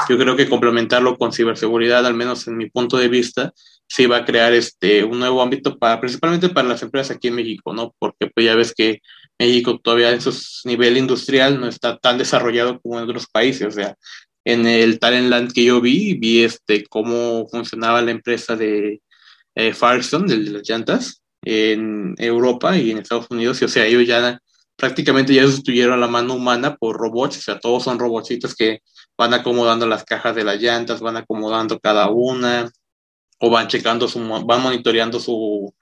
yo creo que complementarlo con ciberseguridad, al menos en mi punto de vista, sí va a crear este, un nuevo ámbito para, principalmente para las empresas aquí en México, ¿no? Porque pues ya ves que México todavía en su nivel industrial no está tan desarrollado como en otros países, o sea, en el Talent Land que yo vi, vi este, cómo funcionaba la empresa de eh, Firestone, de las llantas, en Europa y en Estados Unidos, y o sea, ellos ya prácticamente ya sustituyeron la mano humana por robots, o sea, todos son robotitos que van acomodando las cajas de las llantas, van acomodando cada una, o van checando su, van monitoreando su,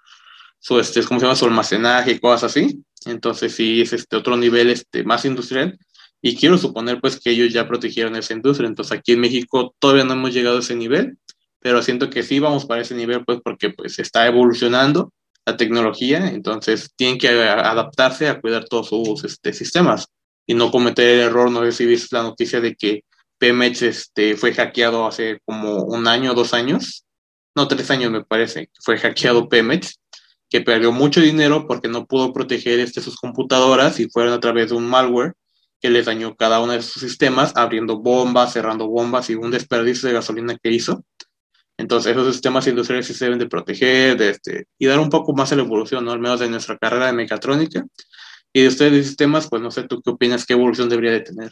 su este, ¿cómo se llama? Su almacenaje y cosas así. Entonces sí es este otro nivel este, más industrial. Y quiero suponer pues que ellos ya protegieron esa industria. Entonces aquí en México todavía no hemos llegado a ese nivel, pero siento que sí vamos para ese nivel pues porque pues está evolucionando la tecnología, entonces tienen que adaptarse a cuidar todos sus este, sistemas y no cometer el error, no sé si viste la noticia de que Pemex este, fue hackeado hace como un año dos años, no, tres años me parece, fue hackeado Pemex, que perdió mucho dinero porque no pudo proteger este, sus computadoras y fueron a través de un malware que les dañó cada uno de sus sistemas, abriendo bombas, cerrando bombas y un desperdicio de gasolina que hizo. Entonces, esos sistemas industriales sí se deben de proteger de este, y dar un poco más a la evolución, ¿no? al menos de nuestra carrera de mecatrónica. Y de ustedes de sistemas, pues no sé, ¿tú qué opinas? ¿Qué evolución debería de tener?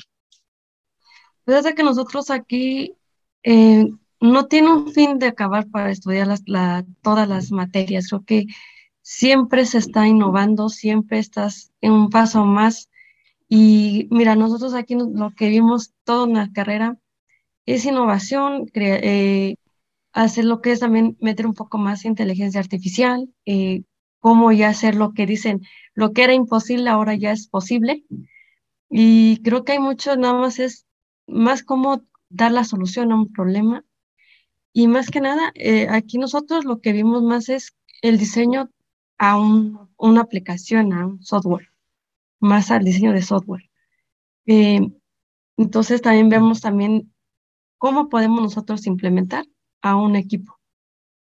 Desde que nosotros aquí eh, no tiene un fin de acabar para estudiar todas las materias. Creo que siempre se está innovando, siempre estás en un paso más. Y mira, nosotros aquí lo que vimos toda una carrera es innovación, eh, hacer lo que es también meter un poco más inteligencia artificial, eh, cómo ya hacer lo que dicen, lo que era imposible ahora ya es posible. Y creo que hay mucho, nada más es más cómo dar la solución a un problema. Y más que nada, eh, aquí nosotros lo que vimos más es el diseño a un, una aplicación, a un software, más al diseño de software. Eh, entonces también vemos también cómo podemos nosotros implementar a un equipo,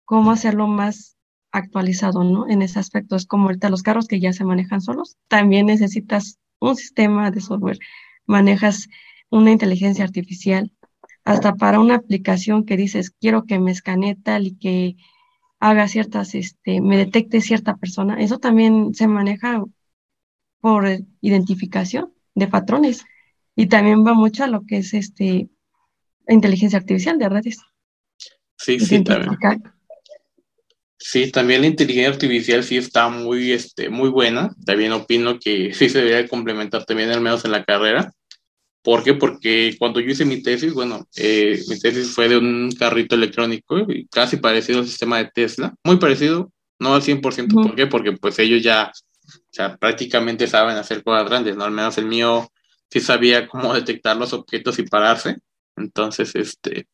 cómo hacerlo más actualizado, ¿no? En ese aspecto es como ahorita los carros que ya se manejan solos, también necesitas un sistema de software, manejas una inteligencia artificial, hasta para una aplicación que dices, quiero que me escanee tal y que haga ciertas, este, me detecte cierta persona, eso también se maneja por identificación de patrones y también va mucho a lo que es este inteligencia artificial de redes. Sí, sí, también. Sí, también la inteligencia artificial sí está muy, este, muy buena. También opino que sí se debería complementar también, al menos en la carrera. ¿Por qué? Porque cuando yo hice mi tesis, bueno, eh, mi tesis fue de un carrito electrónico, casi parecido al sistema de Tesla, muy parecido, no al 100%. ¿Por qué? Porque pues ellos ya, ya prácticamente saben hacer cosas grandes, ¿no? Al menos el mío sí sabía cómo detectar los objetos y pararse. Entonces, este,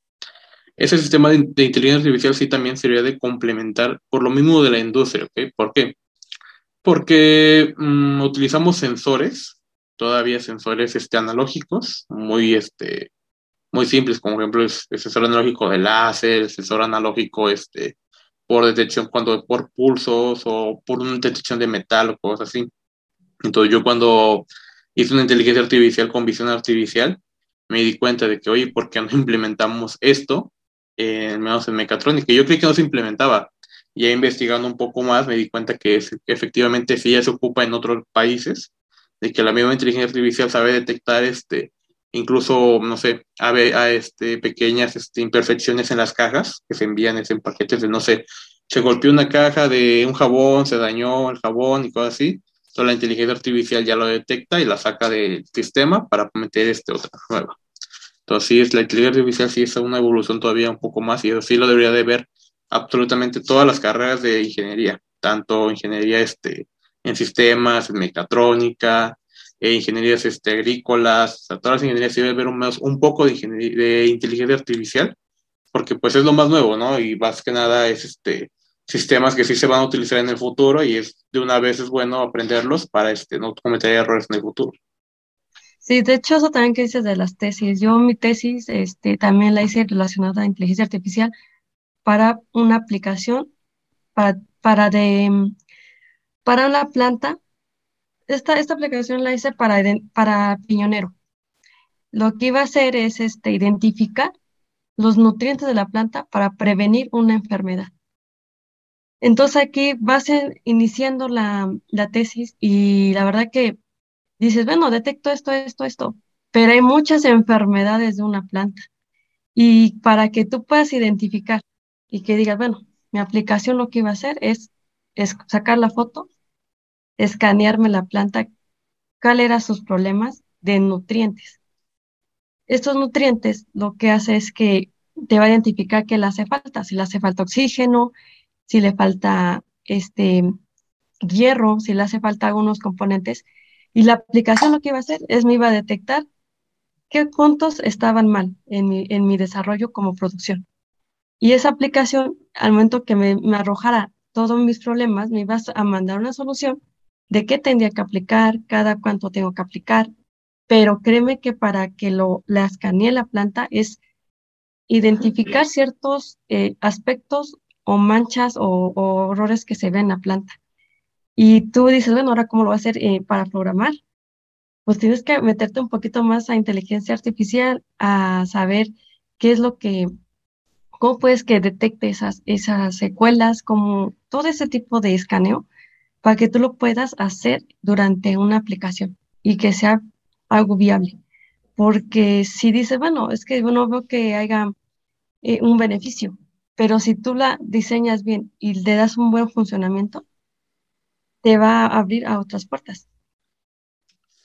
ese sistema de, inteligencia artificial sí también sería de complementar por lo mismo de la industria, ¿ok? ¿Por qué? Porque mm, utilizamos sensores todavía sensores este, analógicos, muy, este, muy simples, como por ejemplo el, sensor analógico de láser, el sensor analógico este, por detección cuando por pulsos o por una detección de metal o cosas así. Entonces yo cuando hice una inteligencia artificial con visión artificial, me di cuenta de que, oye, ¿por qué no implementamos esto? Eh, menos en mecatrónica. Yo creí que no se implementaba. Ya investigando un poco más, me di cuenta que, es, efectivamente sí ya se ocupa en otros países de que la misma inteligencia artificial sabe detectar este, incluso, no sé, a, a este, pequeñas este, imperfecciones en las cajas que se envían en paquetes de, no sé, se golpeó una caja de un jabón, se dañó el jabón y cosas así. Entonces la inteligencia artificial ya lo detecta y la saca del sistema para meter este otra nueva. Entonces sí, la inteligencia artificial sí es una evolución todavía un poco más y eso sí lo debería de ver absolutamente todas las carreras de ingeniería, tanto ingeniería este, en sistemas, en mecatrónica, en ingenierías este, agrícolas, todas las ingenierías debe ver un, un poco de, de inteligencia artificial, porque pues es lo más nuevo, ¿no? Y más que nada es este sistemas que sí se van a utilizar en el futuro y es de una vez es bueno aprenderlos para este, no cometer errores en el futuro. Sí, de hecho, eso también que dices de las tesis. Yo mi tesis este, también la hice relacionada a inteligencia artificial para una aplicación para, para de para la planta, esta, esta aplicación la hice para, para piñonero. Lo que iba a hacer es este, identificar los nutrientes de la planta para prevenir una enfermedad. Entonces aquí vas iniciando la, la tesis y la verdad que dices, bueno, detecto esto, esto, esto, pero hay muchas enfermedades de una planta. Y para que tú puedas identificar y que digas, bueno, mi aplicación lo que iba a hacer es es sacar la foto, escanearme la planta, cuál eran sus problemas de nutrientes. Estos nutrientes lo que hace es que te va a identificar qué le hace falta, si le hace falta oxígeno, si le falta este hierro, si le hace falta algunos componentes. Y la aplicación lo que iba a hacer es me iba a detectar qué puntos estaban mal en mi, desarrollo como producción. Y esa aplicación, al momento que me, arrojara todos mis problemas, me ibas a mandar una solución de qué tendría que aplicar, cada cuánto tengo que aplicar, pero créeme que para que lo la escanee la planta es identificar ciertos eh, aspectos o manchas o, errores que se ven en la planta. Y tú dices, bueno, ahora cómo lo voy a hacer eh, para programar. Pues tienes que meterte un poquito más a inteligencia artificial, a saber qué es lo que, cómo puedes que detecte esas, esas secuelas, como todo ese tipo de escaneo, para que tú lo puedas hacer durante una aplicación y que sea algo viable. Porque si dices, bueno, es que no veo que haya eh, un beneficio, pero si tú la diseñas bien y le das un buen funcionamiento, te va a abrir a otras puertas.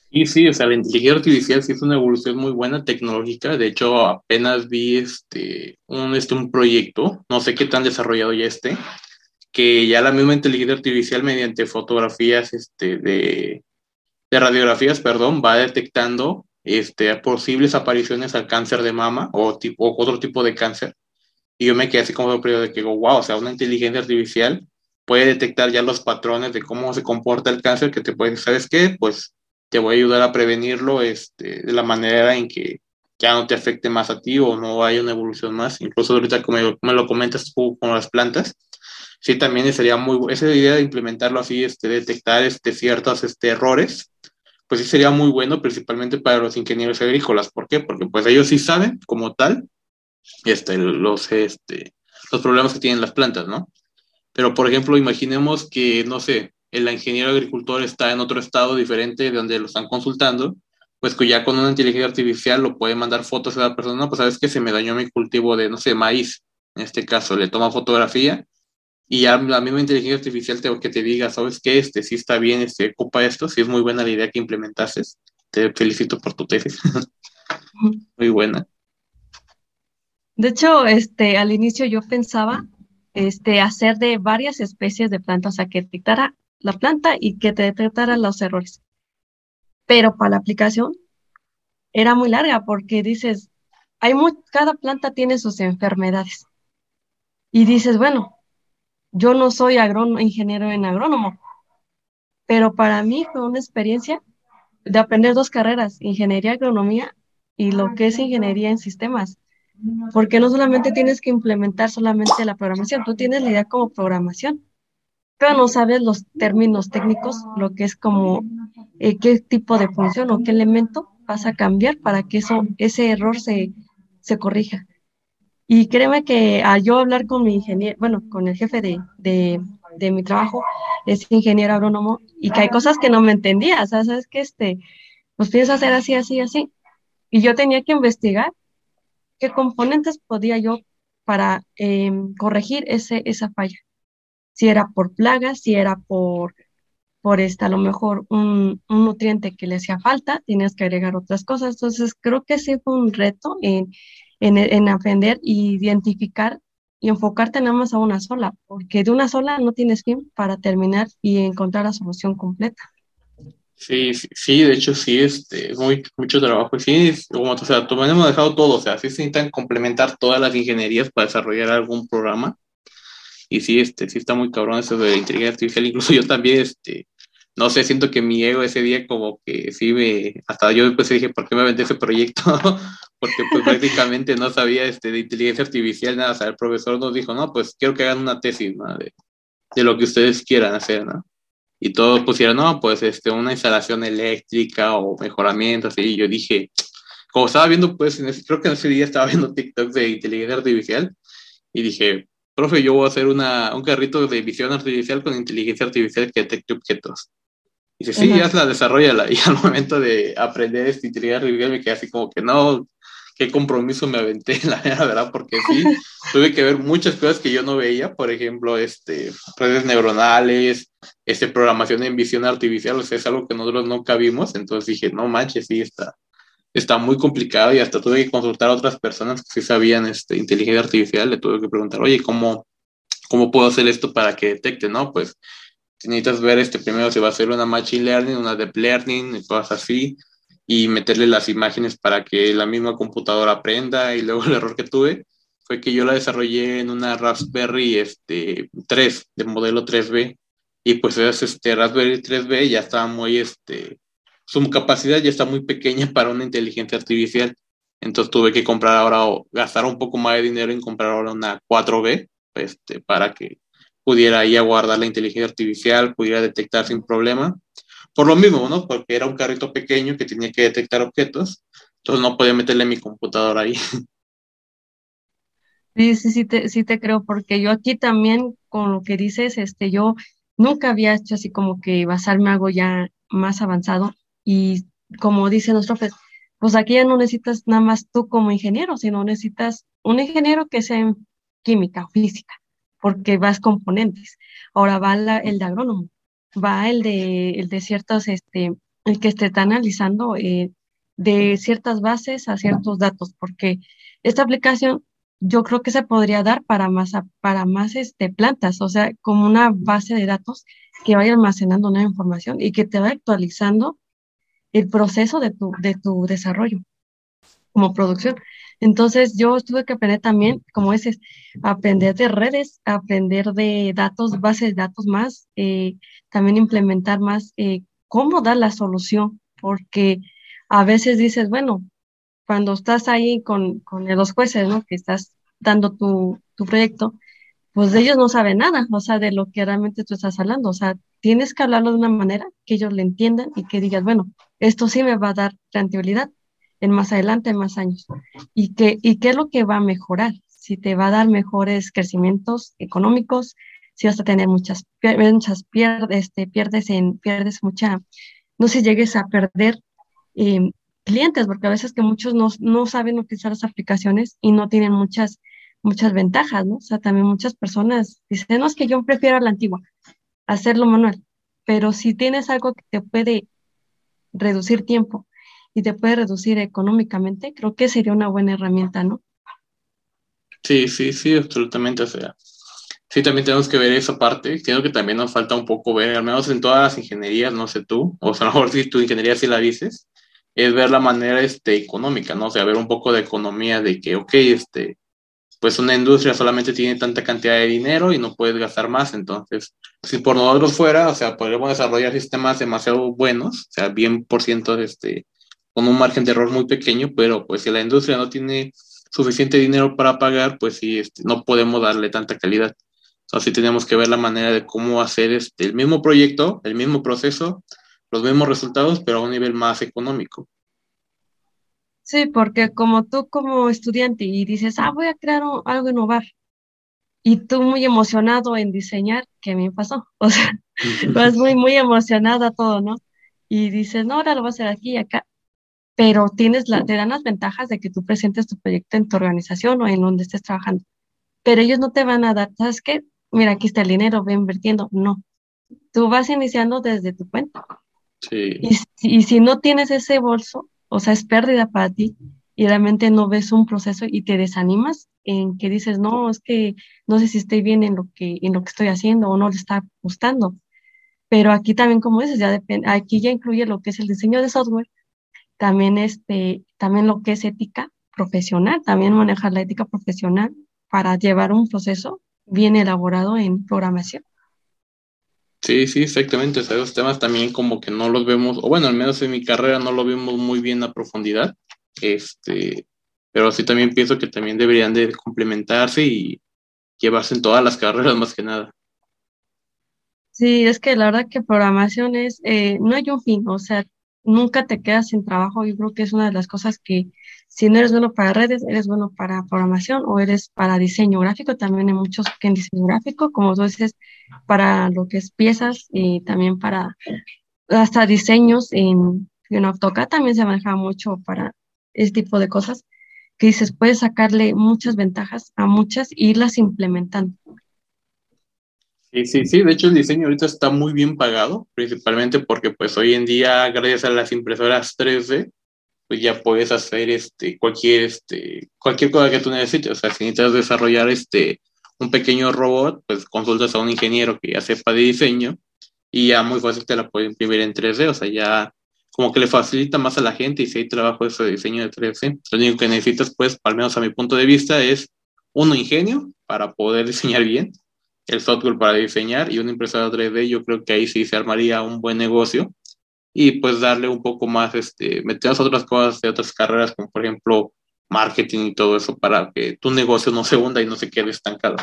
Y sí, o sea, la inteligencia artificial sí es una evolución muy buena tecnológica. De hecho, apenas vi este un, este, un proyecto, no sé qué tan desarrollado ya esté, que ya la misma inteligencia artificial mediante fotografías este, de, de radiografías, perdón, va detectando este, posibles apariciones al cáncer de mama o, tipo, otro tipo de cáncer. Y yo me quedé así como periodo de que wow, o sea, una inteligencia artificial puede detectar ya los patrones de cómo se comporta el cáncer que te puede, ¿sabes qué? Pues te voy a ayudar a prevenirlo este, de la manera en que ya no te afecte más a ti o no haya una evolución más. Incluso ahorita como me lo comentas tú con las plantas, sí también sería muy, esa idea de implementarlo así, este, detectar este, ciertos este, errores pues sí sería muy bueno, principalmente para los ingenieros agrícolas. ¿Por qué? Porque pues ellos sí saben como tal este, los, este, los problemas que tienen las plantas, ¿no? Pero, por ejemplo, imaginemos que, no sé, el ingeniero agricultor está en otro estado diferente de donde lo están consultando, pues que ya con una inteligencia artificial lo puede mandar fotos a la persona, pues sabes que se me dañó mi cultivo de, no sé, maíz. En este caso, le toma fotografía y ya la misma inteligencia artificial te, que te diga, ¿sabes qué? Este sí está bien, este ocupa esto, sí es muy buena la idea que implementases. Te felicito por tu tesis. muy buena. De hecho, este, al inicio yo pensaba este, hacer de varias especies de plantas, o sea, que detectara la planta y que te detectara los errores. Pero para la aplicación era muy larga porque dices, hay cada planta tiene sus enfermedades. Y dices, bueno, yo no soy ingeniero en agrónomo, pero para mí fue una experiencia de aprender dos carreras, ingeniería agronomía y lo que es ingeniería en sistemas, porque no solamente tienes que implementar solamente la programación, tú tienes la idea como programación, pero no sabes los términos técnicos, lo que es como eh, qué tipo de función o qué elemento vas a cambiar para que eso, ese error se, se corrija. Y créeme que al yo hablar con mi ingeniero, bueno, con el jefe de, de, de, mi trabajo, es ingeniero agrónomo, y que hay cosas que no me entendía, o sea, sabes que este, pues piensa hacer así, así, así. Y yo tenía que investigar qué componentes podía yo para em, corregir ese, esa falla. Si era por plagas, si era por, por esta, a lo mejor un, un nutriente que le hacía falta, tienes que agregar otras cosas. Entonces, creo que sí fue un reto en en, aprender y identificar y enfocarte nada más a una sola, porque de una sola no tienes fin para terminar y encontrar la solución completa. Sí, sí, de hecho sí, este, muy, mucho trabajo. Sí, como, o sea, hemos dejado todo, o sea, sí se necesitan complementar todas las ingenierías para desarrollar algún programa. Y sí, este, sí está muy cabrón eso de la inteligencia artificial. Incluso yo también, este, no sé, siento que mi ego ese día como que sí me, hasta yo después dije, ¿por qué me aventé ese proyecto? Porque pues prácticamente no sabía este, de inteligencia artificial, nada, o sea, el profesor nos dijo, no, pues quiero que hagan una tesis, ¿no? De, de lo que ustedes quieran hacer, ¿no? Y todos pusieron, no, pues este, una instalación eléctrica o mejoramiento, así, y yo dije, como estaba viendo, pues, creo que en ese día estaba viendo TikTok de inteligencia artificial, y dije, profe, yo voy a hacer una, un carrito de visión artificial con inteligencia artificial que detecte objetos. Y dice, sí, ya la desarrolla. Y al momento de aprender inteligencia artificial me quedé así como que no, qué compromiso me aventé, la verdad, porque sí, tuve que ver muchas cosas que yo no veía, por ejemplo, este, redes neuronales, este, programación en visión artificial, o sea, es algo que nosotros nunca vimos, entonces dije, no manches, sí, está, está muy complicado y hasta tuve que consultar a otras personas que sí sabían este, inteligencia artificial, le tuve que preguntar, oye, ¿cómo, cómo puedo hacer esto para que detecte, no? Pues necesitas ver este primero si va a ser una machine learning, una deep learning cosas así, y meterle las imágenes para que la misma computadora aprenda y luego el error que tuve fue que yo la desarrollé en una Raspberry este, 3, de modelo 3B, y pues este Raspberry 3B ya estaba muy, este, su capacidad ya está muy pequeña para una inteligencia artificial, entonces tuve que comprar ahora o gastar un poco más de dinero en comprar ahora una 4B, este, para que pudiera ahí aguardar la inteligencia artificial, pudiera detectar sin problema. Por lo mismo, ¿no? Porque era un carrito pequeño que tenía que detectar objetos, entonces no podía meterle mi computadora ahí. Sí, sí, sí te, sí te creo, porque yo aquí también, con lo que dices, este, yo nunca había hecho así como que basarme algo ya más avanzado y como dicen los profes, pues aquí ya no necesitas nada más tú como ingeniero, sino necesitas un ingeniero que sea en química o física, porque vas componentes. Ahora va el de agrónomo, va el de, el de ciertos, este, el que esté analizando eh, de ciertas bases a ciertos datos, porque esta aplicación yo creo que se podría dar para más, para más este, plantas, o sea, como una base de datos que vaya almacenando una información y que te vaya actualizando el proceso de tu, de tu desarrollo como producción. Entonces, yo tuve que aprender también, como dices, aprender de redes, aprender de datos, bases de datos más, eh, también implementar más eh, cómo dar la solución, porque a veces dices, bueno, cuando estás ahí con, con los jueces, ¿no? Que estás dando tu, tu proyecto, pues ellos no saben nada, o sea, de lo que realmente tú estás hablando. O sea, tienes que hablarlo de una manera que ellos le entiendan y que digas, bueno, esto sí me va a dar rentabilidad en más adelante, en más años. ¿Y qué, y qué es lo que va a mejorar? Si te va a dar mejores crecimientos económicos, si vas a tener muchas, muchas pierdes, este, pierdes, en, pierdes mucha, no sé si llegues a perder eh, clientes, porque a veces que muchos no, no saben utilizar las aplicaciones y no tienen muchas, muchas ventajas, ¿no? O sea, también muchas personas dicen, no, es que yo prefiero la antigua, hacerlo manual, pero si tienes algo que te puede reducir tiempo y te puede reducir económicamente, creo que sería una buena herramienta, ¿no? Sí, sí, sí, absolutamente. O sea, sí, también tenemos que ver esa parte. Creo que también nos falta un poco ver, al menos en todas las ingenierías, no sé tú, o sea, a lo mejor si tu ingeniería sí la dices, es ver la manera este, económica, ¿no? O sea, ver un poco de economía de que, ok, este, pues una industria solamente tiene tanta cantidad de dinero y no puedes gastar más, entonces, si por nosotros fuera, o sea, podríamos desarrollar sistemas demasiado buenos, o sea, bien por ciento, este, con un margen de error muy pequeño, pero pues si la industria no tiene suficiente dinero para pagar, pues sí, este, no podemos darle tanta calidad. Entonces, sí tenemos que ver la manera de cómo hacer este, el mismo proyecto, el mismo proceso, los mismos resultados, pero a un nivel más económico. Sí, porque como tú como estudiante y dices, ah, voy a crear algo innovar, y tú muy emocionado en diseñar, ¿qué me pasó? O sea, vas muy, muy emocionada todo, ¿no? Y dices, no, ahora lo voy a hacer aquí y acá, pero tienes la, te dan las ventajas de que tú presentes tu proyecto en tu organización o en donde estés trabajando, pero ellos no te van a dar, ¿sabes qué? Mira, aquí está el dinero, ve invirtiendo, no. Tú vas iniciando desde tu cuenta. Y, y si no tienes ese bolso, o sea, es pérdida para ti y realmente no ves un proceso y te desanimas en que dices, no, es que no sé si estoy bien en lo que, en lo que estoy haciendo o no le está gustando. Pero aquí también, como dices, ya depende, aquí ya incluye lo que es el diseño de software, también este, también lo que es ética profesional, también manejar la ética profesional para llevar un proceso bien elaborado en programación. Sí, sí, exactamente. O sea, esos temas también como que no los vemos, o bueno, al menos en mi carrera no lo vimos muy bien a profundidad. Este, pero sí también pienso que también deberían de complementarse y llevarse en todas las carreras más que nada. Sí, es que la verdad que programación es, eh, no hay un fin, o sea, nunca te quedas sin trabajo. Yo creo que es una de las cosas que si no eres bueno para redes, eres bueno para programación o eres para diseño gráfico. También hay muchos que en diseño gráfico, como tú dices, para lo que es piezas y también para hasta diseños en, en AutoCAD también se maneja mucho para ese tipo de cosas que dices, puedes sacarle muchas ventajas a muchas e irlas implementando. Sí, sí, sí, de hecho el diseño ahorita está muy bien pagado, principalmente porque pues hoy en día, gracias a las impresoras 3D, pues ya puedes hacer este, cualquier, este, cualquier cosa que tú necesites. O sea, si necesitas desarrollar este, un pequeño robot, pues consultas a un ingeniero que ya sepa de diseño y ya muy fácil te la puede imprimir en 3D. O sea, ya como que le facilita más a la gente y si hay trabajo de diseño de 3D. Lo único que necesitas, pues, al menos a mi punto de vista, es uno ingenio para poder diseñar bien, el software para diseñar y una impresora 3D, yo creo que ahí sí se armaría un buen negocio y pues darle un poco más, este, meternos otras cosas de otras carreras, como por ejemplo marketing y todo eso, para que tu negocio no se hunda y no se quede estancado.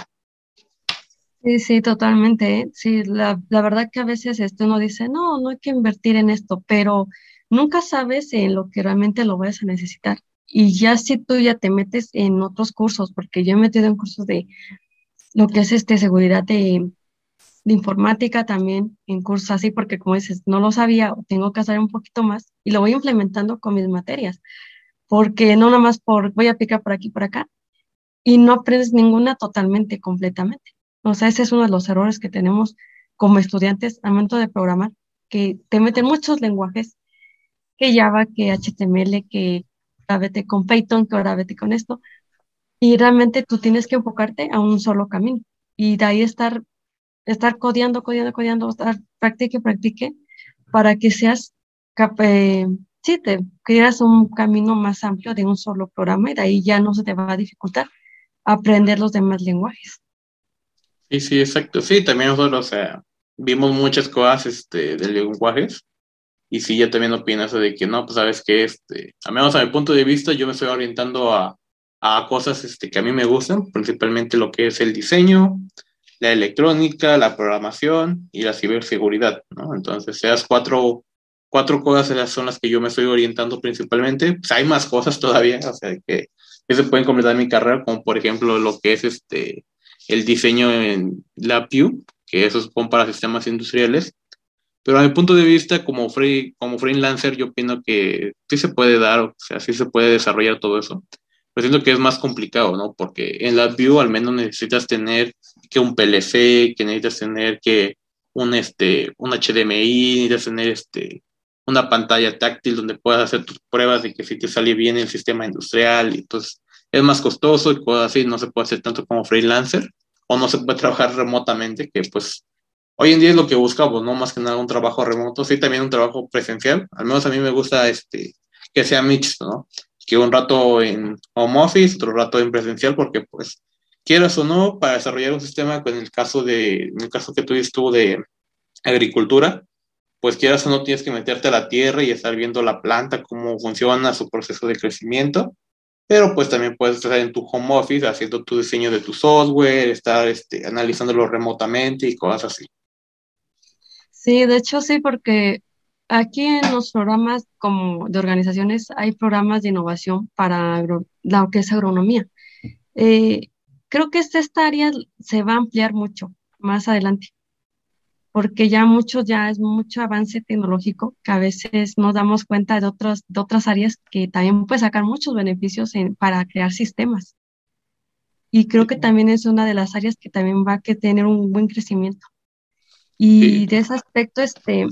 Sí, sí, totalmente. ¿eh? Sí, la, verdad que a veces este uno dice, no, no hay que invertir en esto, pero nunca sabes en lo que realmente lo vayas a necesitar. Y ya si tú ya te metes en otros cursos, porque yo he metido en cursos de lo que es este seguridad de, de informática también, en cursos así, porque como dices, no lo sabía, tengo que hacer un poquito más y lo voy implementando con mis materias, porque no nada más por voy a picar por aquí, por acá, y no aprendes ninguna totalmente, completamente. O sea, ese es uno de los errores que tenemos como estudiantes al momento de programar, que te meten muchos lenguajes, que Java, que HTML, que ahora vete con Python, que ahora vete con esto, y realmente tú tienes que enfocarte a un solo camino y de ahí estar, estar codeando, codeando, codeando, estar practique, practique, para que seas, eh, sí, te creas un camino más amplio de un solo programa y de ahí ya no se te va a dificultar aprender los demás lenguajes. Sí, sí, exacto. Sí, también nosotros, o sea, vimos muchas cosas este, de lenguajes y sí, yo también opino eso de que no, pues sabes que, este, al menos a mi punto de vista, yo me estoy orientando a, a cosas este, que a mí me gustan, principalmente lo que es el diseño, la electrónica, la programación y la ciberseguridad, ¿no? Entonces, esas cuatro, cuatro cosas son las que yo me estoy orientando principalmente. Pues hay más cosas todavía, o sea, que, que se pueden completar mi carrera, como por ejemplo lo que es este, el diseño en LabVIEW, que eso es para sistemas industriales, pero a mi punto de vista, como, free, como freelancer, yo opino que sí se puede dar, o sea, sí se puede desarrollar todo eso. Pero siento que es más complicado, ¿no? Porque en la View al menos necesitas tener que un PLC, que necesitas tener que un, este, un HDMI, necesitas tener este, una pantalla táctil donde puedas hacer tus pruebas de que si te sale bien el sistema industrial. Y entonces es más costoso y cosas así, no se puede hacer tanto como freelancer o no se puede trabajar remotamente, que pues hoy en día es lo que buscamos, ¿no? Más que nada un trabajo remoto, sí, también un trabajo presencial. Al menos a mí me gusta este, que sea mixto, ¿no? Que un rato en home office, otro rato en presencial, porque pues quieras o no, para desarrollar un sistema, en el caso de, en el caso que tú tú de agricultura, pues quieras o no tienes que meterte a la tierra y estar viendo la planta, cómo funciona su proceso de crecimiento, pero pues también puedes estar en tu home office haciendo tu diseño de tu software, estar este, analizándolo remotamente y cosas así. Sí, de hecho sí, porque aquí en los programas como de organizaciones hay programas de innovación para lo que es agronomía. Eh, creo que esta, esta área se va a ampliar mucho más adelante, porque ya mucho, ya es mucho avance tecnológico que a veces nos damos cuenta de otras, de otras áreas que también puede sacar muchos beneficios para crear sistemas. Y creo que también es una de las áreas que también va a tener un buen crecimiento. Y de ese aspecto, este,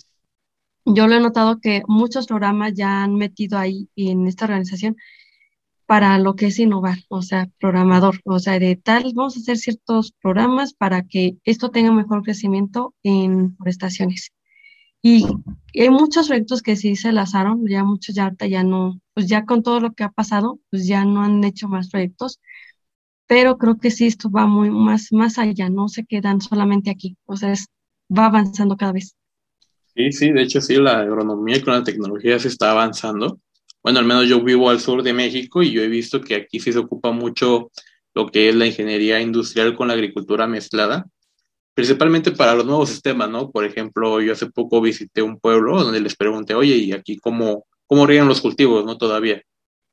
yo lo he notado que muchos programas ya han metido ahí en esta organización para lo que es innovar, o sea, programador, o sea, de tal, vamos a hacer ciertos programas para que esto tenga mejor crecimiento en prestaciones. Y hay muchos proyectos que sí se lanzaron, ya muchos ya ya no, pues ya con todo lo que ha pasado, pues ya no han hecho más proyectos, pero creo que sí esto va muy más, más allá, no se quedan solamente aquí, o sea, es va avanzando cada vez. Sí, sí, de hecho sí, la agronomía con la tecnología se está avanzando. Bueno, al menos yo vivo al sur de México y yo he visto que aquí sí se ocupa mucho lo que es la ingeniería industrial con la agricultura mezclada, principalmente para los nuevos sistemas, ¿no? Por ejemplo, yo hace poco visité un pueblo donde les pregunté, oye, ¿y aquí cómo, cómo riegan los cultivos, no? Todavía.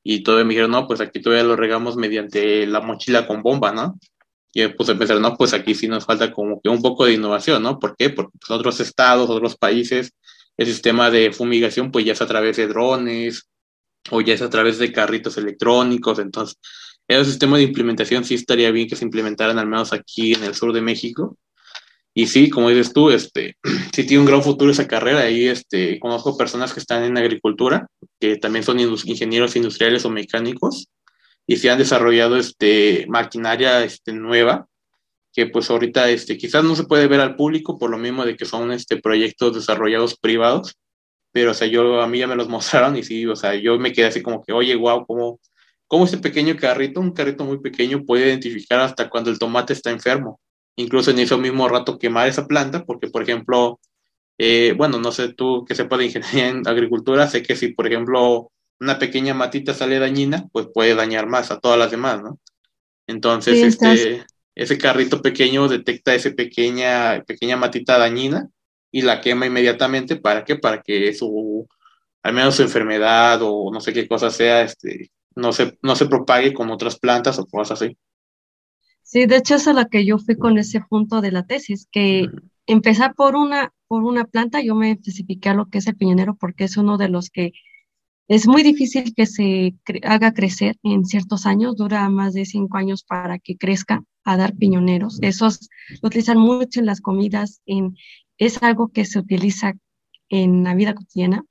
Y todavía me dijeron, no, pues aquí todavía lo regamos mediante la mochila con bomba, ¿no? Y pues empezar, no, pues aquí sí nos falta como que un poco de innovación, ¿no? ¿Por qué? Porque pues, otros estados, otros países, el sistema de fumigación pues ya es a través de drones o ya es a través de carritos electrónicos, entonces el sistema de implementación sí estaría bien que se implementaran al menos aquí en el sur de México. Y sí, como dices tú, este, sí tiene un gran futuro esa carrera. Ahí este, conozco personas que están en agricultura, que también son ingenieros industriales o mecánicos, y se han desarrollado este, maquinaria este, nueva, que pues ahorita este, quizás no se puede ver al público por lo mismo de que son este, proyectos desarrollados privados, pero o sea, yo, a mí ya me los mostraron y sí, o sea, yo me quedé así como que, oye, wow, cómo, cómo ese pequeño carrito, un carrito muy pequeño, puede identificar hasta cuando el tomate está enfermo. Incluso en ese mismo rato quemar esa planta, porque por ejemplo, eh, bueno, no sé tú que sepas de ingeniería en agricultura, sé que si por ejemplo una pequeña matita sale dañina, pues puede dañar más a todas las demás, ¿no? Entonces, este, ese carrito pequeño detecta esa pequeña, pequeña matita dañina y la quema inmediatamente. ¿Para qué? Para que su, al menos su enfermedad o no sé qué cosa sea, este, no se, no se propague con otras plantas o cosas así. Sí, de hecho es a la que yo fui con ese punto de la tesis, que empezar por una, por una planta, yo me especifiqué a lo que es el piñonero porque es uno de los que es muy difícil que se haga crecer en ciertos años, dura más de cinco años para que crezca a dar piñoneros. Esos lo utilizan mucho en las comidas, en, es algo que se utiliza en la vida cotidiana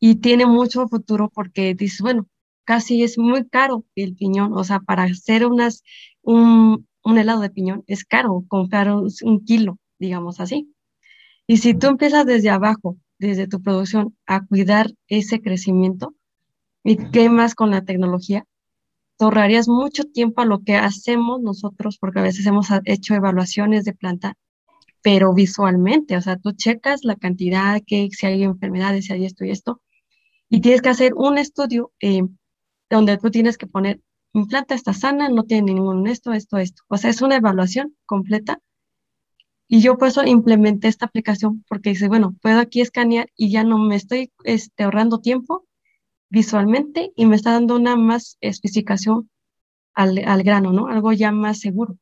y tiene mucho futuro porque dice, bueno, casi es muy caro el piñón, o sea, para hacer unas, un, helado de piñón es caro comprar un kilo, digamos así. Y si tú empiezas desde abajo desde tu producción a cuidar ese crecimiento y qué más con la tecnología, te ahorrarías mucho tiempo a lo que hacemos nosotros, porque a veces hemos hecho evaluaciones de planta, pero visualmente, o sea, tú checas la cantidad, que si hay enfermedades, si hay esto y esto, y tienes que hacer un estudio eh, donde tú tienes que poner, mi planta está sana, no tiene ningún esto, esto, esto. O sea, es una evaluación completa y yo por eso implementé esta aplicación porque dice, bueno, puedo aquí escanear y ya no me estoy este, ahorrando tiempo visualmente y me está dando una más especificación al, al, grano, ¿no? Algo ya más seguro.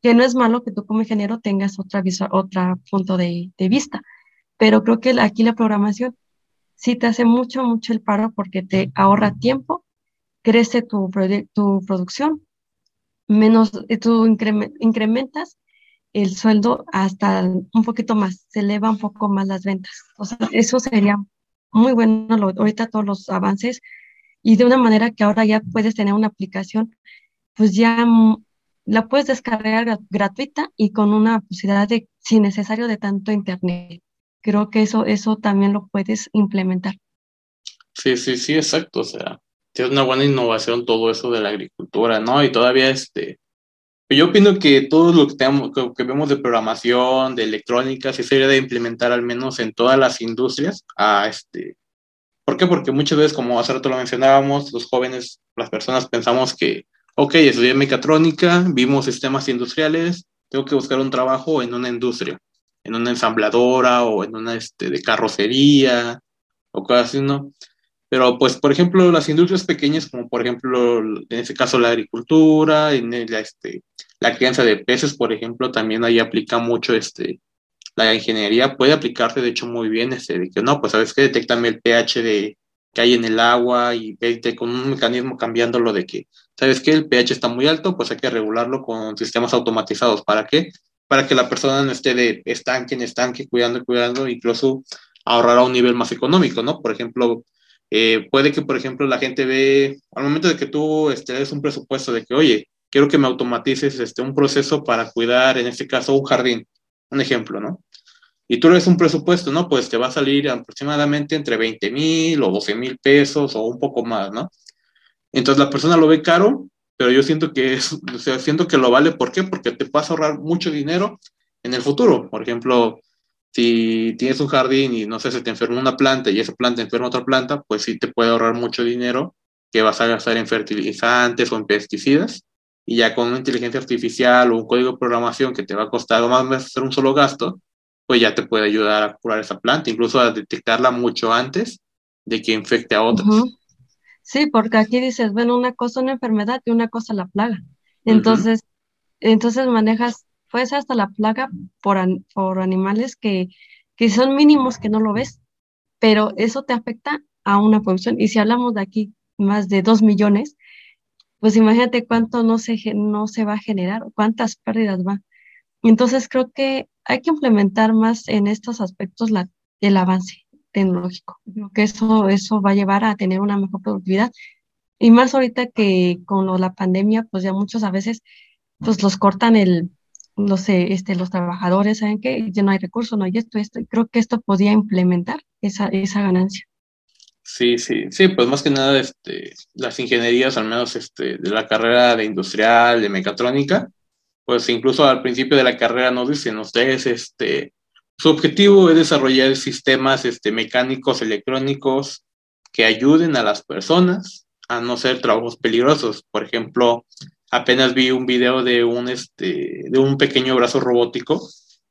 Que no es malo que tú como ingeniero tengas otra visual, otra punto de, de vista, pero creo que aquí la programación sí te hace mucho, mucho el paro porque te ahorra tiempo, crece tu, tu producción, menos, eh, tú incrementas el sueldo hasta un poquito más, se eleva un poco más las ventas. O sea, eso sería muy bueno ahorita todos los avances y de una manera que ahora ya puedes tener una aplicación, pues ya la puedes descargar gratuita y con una posibilidad de, sin necesario de tanto internet. Creo que eso, eso también lo puedes implementar. Sí, sí, sí, exacto. O sea, es una buena innovación todo eso de la agricultura, ¿no? Y todavía este, yo opino que todo lo que, tenemos, que vemos de programación, de electrónica, sí sería de implementar al menos en todas las industrias. A este, ¿Por qué? Porque muchas veces, como hace rato lo mencionábamos, los jóvenes, las personas pensamos que, ok, estudié mecatrónica, vimos sistemas industriales, tengo que buscar un trabajo en una industria, en una ensambladora o en una este, de carrocería o cosas así, ¿no? Pero, pues, por ejemplo, las industrias pequeñas, como por ejemplo, en este caso la agricultura, en el, este, la crianza de peces, por ejemplo, también ahí aplica mucho este, la ingeniería, puede aplicarse de hecho muy bien, este, de que no, pues sabes que detectame el pH de, que hay en el agua y vete con un mecanismo cambiándolo de que, ¿sabes que El pH está muy alto, pues hay que regularlo con sistemas automatizados. ¿Para qué? Para que la persona no esté de estanque en estanque, cuidando cuidando, incluso ahorrar a un nivel más económico, ¿no? Por ejemplo, eh, puede que, por ejemplo, la gente ve, al momento de que tú este, un presupuesto de que, oye, quiero que me automatices este, un proceso para cuidar, en este caso, un jardín, un ejemplo, ¿no? Y tú le un presupuesto, ¿no? Pues te va a salir aproximadamente entre 20 mil o 12 mil pesos o un poco más, ¿no? Entonces la persona lo ve caro, pero yo siento que es, o sea, siento que lo vale, ¿por qué? Porque te vas a ahorrar mucho dinero en el futuro. Por ejemplo, si tienes un jardín y no sé, se te enferma una planta y esa planta enferma otra planta, pues sí te puede ahorrar mucho dinero que vas a gastar en fertilizantes o en pesticidas. Y ya con una inteligencia artificial o un código de programación que te va a costar más menos hacer un solo gasto, pues ya te puede ayudar a curar esa planta, incluso a detectarla mucho antes de que infecte a otras. Sí, porque aquí dices, bueno, una cosa una enfermedad y una cosa la plaga. Entonces, entonces manejas ser hasta la plaga por, por animales que, que son mínimos que no lo ves, pero eso te afecta a una población. Y si hablamos de aquí más de dos millones, pues imagínate cuánto no se, no se va a generar, cuántas pérdidas va. Entonces creo que hay que implementar más en estos aspectos la, el avance tecnológico. Creo que eso, eso va a llevar a tener una mejor productividad. Y más ahorita que con la pandemia, pues ya muchos a veces pues los cortan el, no sé, este, los trabajadores saben que ya no hay recursos, no hay esto, esto, creo que esto podía implementar esa, esa ganancia. Sí, sí, sí, pues más que nada este, las ingenierías, al menos este, de la carrera de industrial, de mecatrónica, pues incluso al principio de la carrera nos dicen ustedes, este, su objetivo es desarrollar sistemas este, mecánicos, electrónicos que ayuden a las personas a no hacer trabajos peligrosos. Por ejemplo, apenas vi un video de un, este, de un pequeño brazo robótico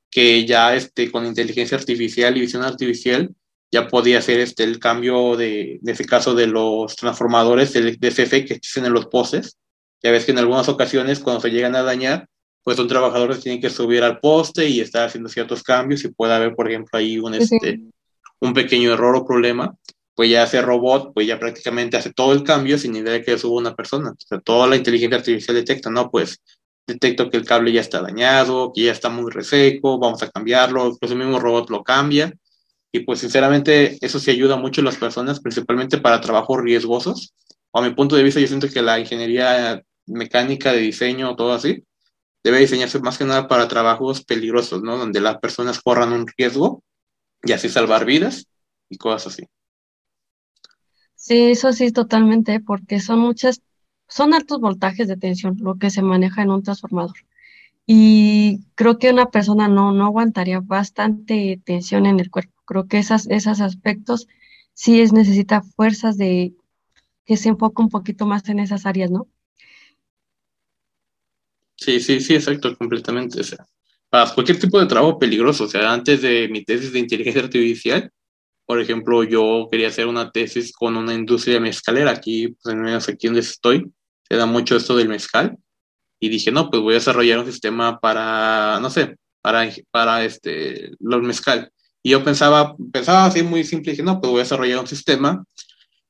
que ya este, con inteligencia artificial y visión artificial ya podía hacer este, el cambio de, en ese caso, de los transformadores de, de CF que existen en los postes. Ya ves que en algunas ocasiones cuando se llegan a dañar, pues un trabajador tiene que subir al poste y estar haciendo ciertos cambios y puede haber, por ejemplo, ahí un, este, un pequeño error o problema, pues ya ese robot, pues ya prácticamente hace todo el cambio sin idea de que suba una persona. O sea, toda la inteligencia artificial detecta, ¿no? Pues detecto que el cable ya está dañado, que ya está muy reseco, vamos a cambiarlo, pues el mismo robot lo cambia. Y pues sinceramente eso sí ayuda mucho a las personas, principalmente para trabajos riesgosos. A mi punto de vista, yo siento que la ingeniería mecánica de diseño, todo así, debe diseñarse más que nada para trabajos peligrosos, ¿no? Donde las personas corran un riesgo y así salvar vidas y cosas así. Sí, eso sí, totalmente, porque son muchas, son altos voltajes de tensión lo que se maneja en un transformador. Y creo que una persona no, no aguantaría bastante tensión en el cuerpo. Creo que esas, esos aspectos sí es, necesita fuerzas de que se enfoque un poquito más en esas áreas, ¿no? Sí, sí, sí, exacto, completamente. O sea, para cualquier tipo de trabajo peligroso, o sea, antes de mi tesis de inteligencia artificial, por ejemplo, yo quería hacer una tesis con una industria mezcalera. Aquí, pues en menos aquí donde estoy, se da mucho esto del mezcal. Y dije, no, pues voy a desarrollar un sistema para, no sé, para, para este, los mezcal. Y yo pensaba, pensaba así muy simple, dije, no, pues voy a desarrollar un sistema,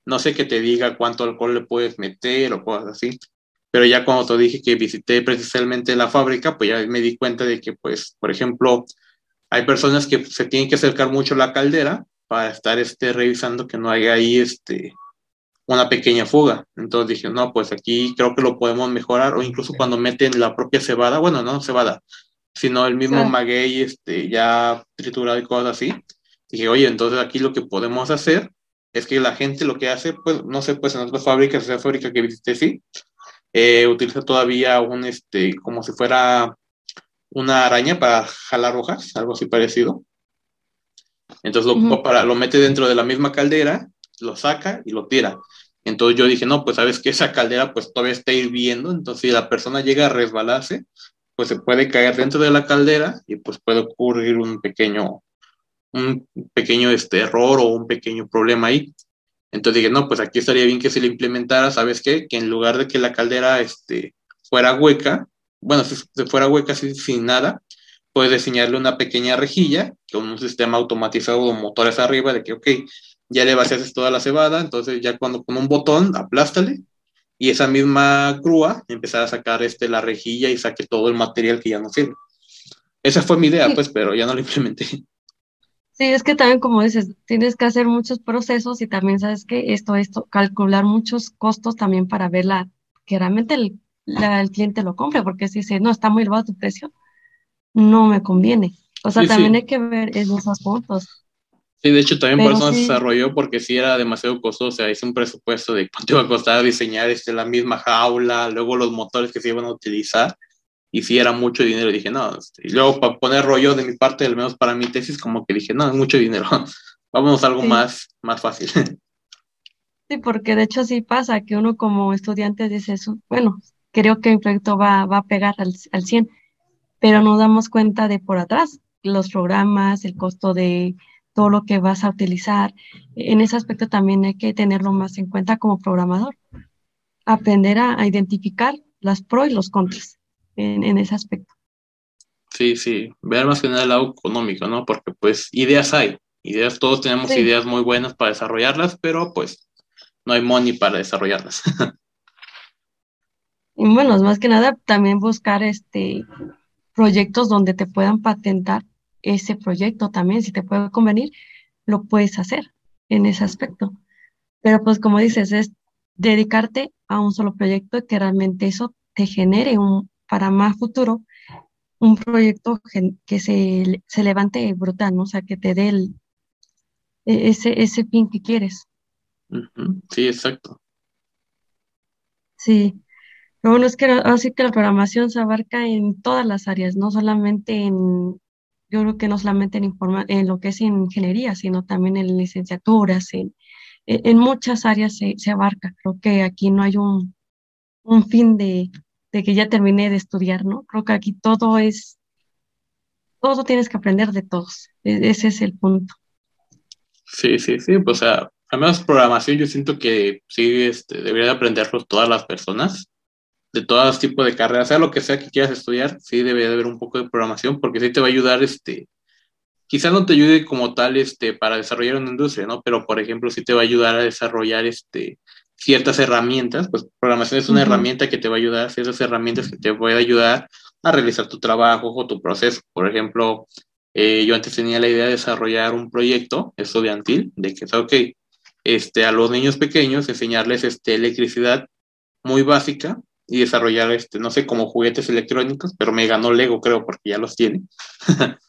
no sé qué te diga cuánto alcohol le puedes meter o cosas así. Pero ya cuando te dije que visité precisamente la fábrica, pues ya me di cuenta de que, pues, por ejemplo, hay personas que se tienen que acercar mucho a la caldera para estar este, revisando que no haya ahí este, una pequeña fuga. Entonces dije, no, pues aquí creo que lo podemos mejorar, o incluso cuando meten la propia cebada, bueno, no cebada, sino el mismo maguey este, ya triturado y cosas así. Dije, oye, entonces aquí lo que podemos hacer es que la gente lo que hace, pues, no sé, pues en otras fábricas, esa fábrica que visité, sí, eh, utiliza todavía un, este, como si fuera una araña para jalar hojas, algo así parecido. Entonces lo, para, lo mete dentro de la misma caldera, lo saca y lo tira. Entonces yo dije, no, pues sabes que esa caldera pues todavía está hirviendo, entonces si la persona llega a resbalarse, pues se puede caer dentro de la caldera y pues puede ocurrir un pequeño, un pequeño este, error o un pequeño problema ahí. Entonces dije, no, pues aquí estaría bien que se le implementara, ¿sabes qué? Que en lugar de que la caldera este, fuera hueca, bueno, si, fuera hueca sin nada, puedes diseñarle una pequeña rejilla con un sistema automatizado de motores arriba de que, ok, ya le vacías toda la cebada, entonces ya cuando con un botón aplástale y esa misma grúa empezar a sacar este, la rejilla y saque todo el material que ya no sirve. Esa fue mi idea, pues, pero ya no la implementé. Sí, es que también, como dices, tienes que hacer muchos procesos y también sabes que esto, esto, calcular muchos costos también para ver la, que realmente el, el cliente lo compre, porque si dice, no, está muy elevado tu precio, no me conviene. O sea, también hay que ver esos puntos. Sí, de hecho también por eso se desarrolló porque si era demasiado costoso, o sea, hice un presupuesto de cuánto iba a costar diseñar este, la misma jaula, luego los motores que se iban a utilizar, y si era mucho dinero, dije, no, este", y luego para poner rollo de mi parte, al menos para mi tesis, como que dije, no, es mucho dinero, vámonos a algo más, más fácil. Sí, porque de hecho sí pasa que uno como estudiante dice, bueno, creo que mi proyecto va, va a pegar al, al 100, pero nos damos cuenta de por atrás, los programas, el costo de todo lo que vas a utilizar. En ese aspecto también hay que tenerlo más en cuenta como programador. Aprender a, identificar las pros y los contras en, ese aspecto. Sí, sí, ver más que nada el lado económico, ¿no? Porque pues ideas hay, ideas, todos tenemos ideas muy buenas para desarrollarlas, pero pues no hay money para desarrollarlas. y bueno, más que nada también buscar este proyectos donde te puedan patentar ese proyecto también, si te puede convenir, lo puedes hacer en ese aspecto. Pero pues como dices, es dedicarte a un solo proyecto y que realmente eso te genere un, para más futuro un proyecto que se, levante brutal, ¿no? O sea, que te dé el, e, ese, ese fin que quieres. Sí, exacto. Sí, lo bueno es que así que la programación se abarca en todas las áreas, no solamente en, yo creo que no solamente en, lo que es ingeniería, sino también en licenciaturas, en, en muchas áreas se, se abarca. Creo que aquí no hay un, un fin de, de que ya terminé de estudiar, ¿no? Creo que aquí todo es, todo tienes que aprender de todos. E, ese es el punto. Sí, sí, sí, pues, o sea, al menos programación yo siento que sí este, debería aprenderlo todas las personas, de todos tipos de carreras, sea lo que sea que quieras estudiar, sí debería de haber un poco de programación, porque sí te va a ayudar, este, quizás no te ayude como tal, este, para desarrollar una industria, ¿no? Pero, por ejemplo, sí te va a ayudar a desarrollar, este, ciertas herramientas, pues programación es una herramienta que te va a ayudar, ciertas herramientas que te pueden ayudar a realizar tu trabajo o tu proceso. Por ejemplo, eh, yo antes tenía la idea de desarrollar un proyecto estudiantil de que, ok, este, a los niños pequeños enseñarles este, electricidad muy básica y desarrollar, este, no sé, como juguetes electrónicos, pero me ganó Lego, creo, porque ya los tiene.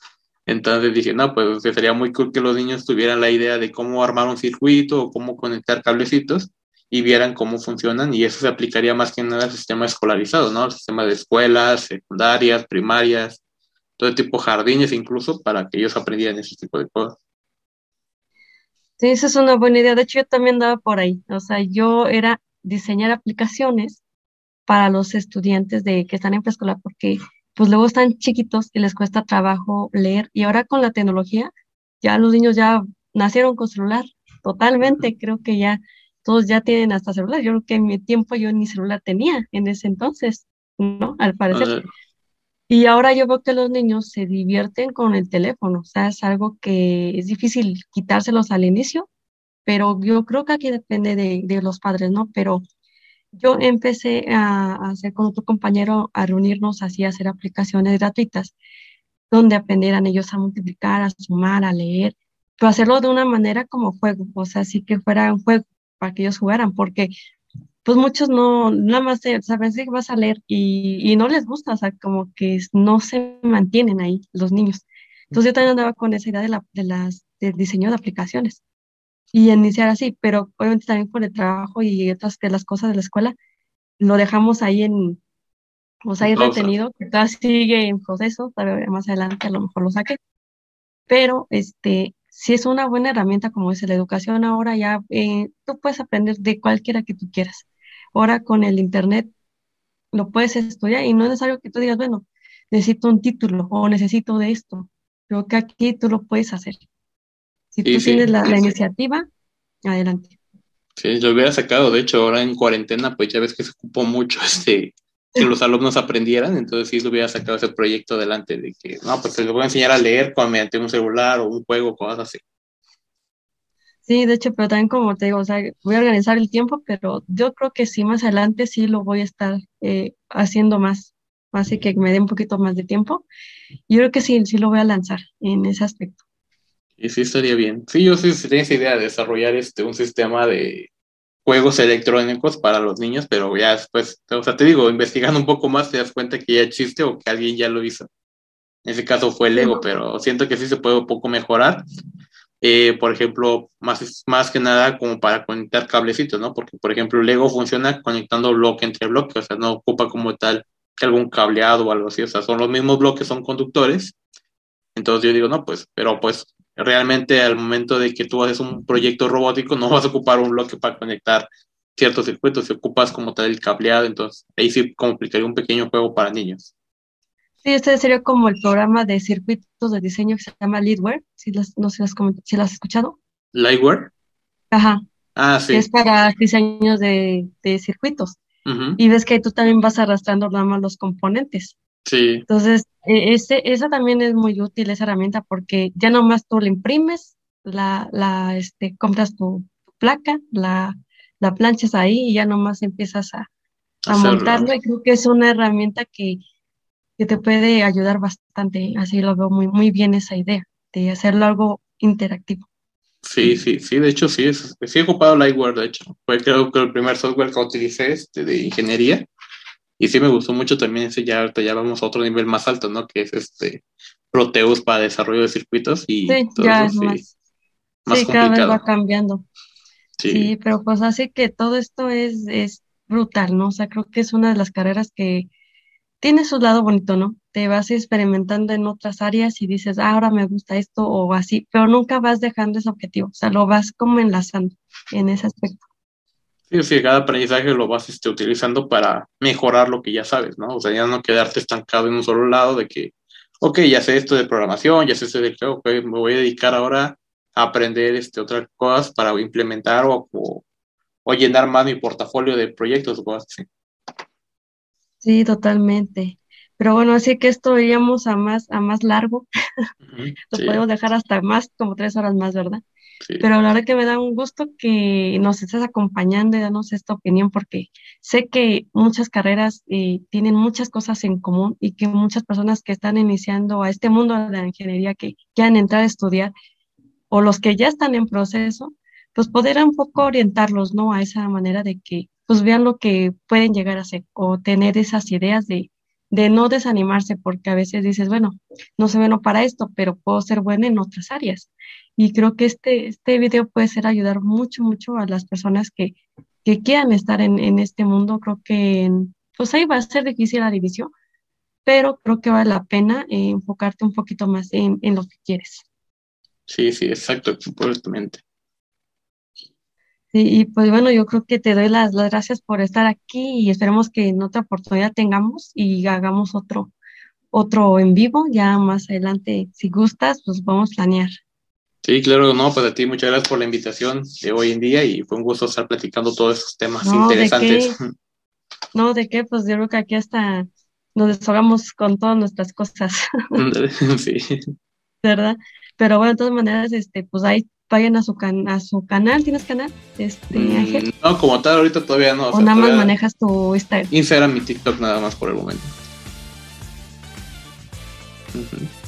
Entonces dije, no, pues sería muy cool que los niños tuvieran la idea de cómo armar un circuito o cómo conectar cablecitos y vieran cómo funcionan y eso se aplicaría más que nada al sistema escolarizado, ¿no? Al sistema de escuelas, secundarias, primarias, todo tipo de jardines incluso para que ellos aprendieran ese tipo de cosas. Sí, esa es una buena idea. De hecho, yo también andaba por ahí. O sea, yo era diseñar aplicaciones para los estudiantes de que están en preescolar porque pues luego están chiquitos y les cuesta trabajo leer y ahora con la tecnología ya los niños ya nacieron con celular totalmente. Creo que ya todos ya tienen hasta celular. Yo creo que en mi tiempo yo ni celular tenía en ese entonces, ¿no? Al parecer. Y ahora yo veo que los niños se divierten con el teléfono, o sea, es algo que es difícil quitárselos al inicio, pero yo creo que aquí depende de, de los padres, ¿no? Pero yo empecé a, hacer con otro compañero, a reunirnos así, a hacer aplicaciones gratuitas, donde aprendieran ellos a multiplicar, a sumar, a leer, pero hacerlo de una manera como juego, o sea, así que fuera un juego para que ellos jugaran, porque pues muchos no, nada más saben que vas a leer y, y, no les gusta, o sea, como que no se mantienen ahí los niños. Entonces yo también andaba con esa idea de, la, de las, del diseño de aplicaciones y iniciar así, pero obviamente también por el trabajo y otras de las cosas de la escuela, lo dejamos ahí en, o sea, ahí retenido, que todavía sigue en proceso, todavía más adelante a lo mejor lo saque, pero este, si es una buena herramienta como es la educación ahora, ya eh, tú puedes aprender de cualquiera que tú quieras. Ahora con el Internet lo puedes estudiar y no es necesario que tú digas, bueno, necesito un título o necesito de esto. Creo que aquí tú lo puedes hacer. Si tú tienes la, iniciativa, adelante. Sí, lo hubiera sacado. De hecho, ahora en cuarentena, pues ya ves que se ocupó mucho este que los alumnos aprendieran, entonces sí lo hubiera sacado ese proyecto adelante de que, no, pues les voy a enseñar a leer con, mediante un celular o un juego, cosas así. Sí, de hecho, pero también como te digo, o sea, voy a organizar el tiempo, pero yo creo que sí, más adelante sí lo voy a estar eh, haciendo más, así que me dé un poquito más de tiempo. Yo creo que sí, sí lo voy a lanzar en ese aspecto. Y sí estaría bien. Sí, yo sí, sí tenía esa idea de desarrollar este, un sistema de juegos electrónicos para los niños, pero ya después, o sea, te digo, investigando un poco más te das cuenta que ya existe o que alguien ya lo hizo. En ese caso fue Lego, pero siento que sí se puede un poco mejorar. Eh, por ejemplo, más, más que nada como para conectar cablecitos, ¿no? Porque, por ejemplo, Lego funciona conectando bloque entre bloque, o sea, no ocupa como tal que algún cableado o algo así, o sea, son los mismos bloques, son conductores. Entonces yo digo, no, pues, pero pues realmente al momento de que tú haces un proyecto robótico no vas a ocupar un bloque para conectar ciertos circuitos, si ocupas como tal el cableado, entonces ahí sí complicaría un pequeño juego para niños. Sí, este sería como el programa de circuitos de diseño que se llama Leadware, si las, no sé si las has escuchado. ¿Lightware? Ajá. Ah, sí. es para diseños de, de circuitos. Y ves que tú también vas arrastrando nada más los componentes. Sí. Entonces, e, ese, esa también es muy útil, esa herramienta, porque ya nomás tú la imprimes, la, la, este, compras tu, placa, la, la planchas ahí y ya nomás empiezas a, a montarlo. Y creo que es una herramienta que, que te puede ayudar bastante. Así lo veo muy, muy bien esa idea de hacerlo algo interactivo. Sí, sí, sí, de hecho sí, es, sí he ocupado Lightware, de hecho, fue creo que el primer software que utilicé este, de ingeniería y sí me gustó mucho también ese, ya ya vamos a otro nivel más alto, ¿no? Que es este Proteus para desarrollo de circuitos y sí, ya es más, sí, cada vez va cambiando. Sí. pero pues así que todo esto es, es brutal, ¿no? O sea, creo que es una de las carreras que tiene su lado bonito, ¿no? Te vas experimentando en otras áreas y dices, ah, ahora me gusta esto o así, pero nunca vas dejando ese objetivo, o sea, lo vas como enlazando en ese aspecto. Sí, sí, cada aprendizaje lo vas este, utilizando para mejorar lo que ya sabes, ¿no? O sea, ya no quedarte estancado en un solo lado de que, ok, ya sé esto de programación, ya sé esto de que, ok, me voy a dedicar ahora a aprender este, otras cosas para implementar o, o, llenar más mi portafolio de proyectos o cosas así. Sí, totalmente. Pero bueno, así que esto iríamos a más, a más largo. Lo podemos dejar hasta más, como tres horas más, ¿verdad? Pero la verdad que me da un gusto que nos estés acompañando y danos esta opinión, porque sé que muchas carreras eh, tienen muchas cosas en común y que muchas personas que están iniciando a este mundo de la ingeniería, que quieran entrar a estudiar, o los que ya están en proceso, pues poder un poco orientarlos, ¿no? A esa manera de que pues vean lo que pueden llegar a hacer o tener esas ideas de, de no desanimarse, porque a veces dices, bueno, no soy bueno para esto, pero puedo ser buena en otras áreas. Y creo que este, este video puede ser ayudar mucho, mucho a las personas que, que quieran estar en, en este mundo. Creo que, pues ahí va a ser difícil la división, pero creo que vale la pena eh, enfocarte un poquito más en, en lo que quieres. Sí, sí, exacto, supuestamente. Sí, y pues bueno, yo creo que te doy las, las gracias por estar aquí y esperemos que en otra oportunidad tengamos y hagamos otro, otro en vivo. Ya más adelante, si gustas, pues vamos a planear. Sí, claro, no, pues a ti muchas gracias por la invitación de hoy en día y fue un gusto estar platicando todos esos temas interesantes. No, ¿de qué? Pues yo creo que aquí hasta nos desahogamos con todas nuestras cosas. sí. ¿Verdad? Pero bueno, de todas maneras, este, pues ahí vayan a su, can a su canal. ¿Tienes canal, este, mm, Ángel? No, como tal, ahorita todavía no. O, nada más manejas tu Instagram. Instagram y TikTok nada más por el momento.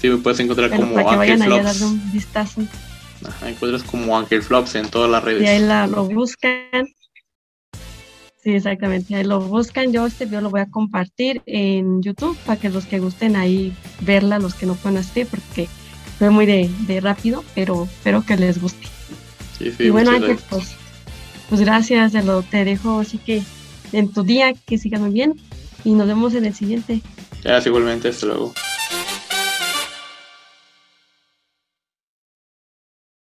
Sí, me puedes encontrar como para que vayan a darle un vistazo. Ajá, encuentras como Ángel Flops en todas las redes. Y ahí la, lo buscan. Sí, exactamente. Ahí lo buscan. Yo este video lo voy a compartir en YouTube para que los que gusten ahí verla, los que no pueden asistir, porque fue muy de, de rápido, pero espero que les guste. Sí, sí, y bueno, Ángel, pues, pues gracias, te, lo, te dejo así que en tu día, que sigas muy bien y nos vemos en el siguiente. Gracias igualmente, hasta luego.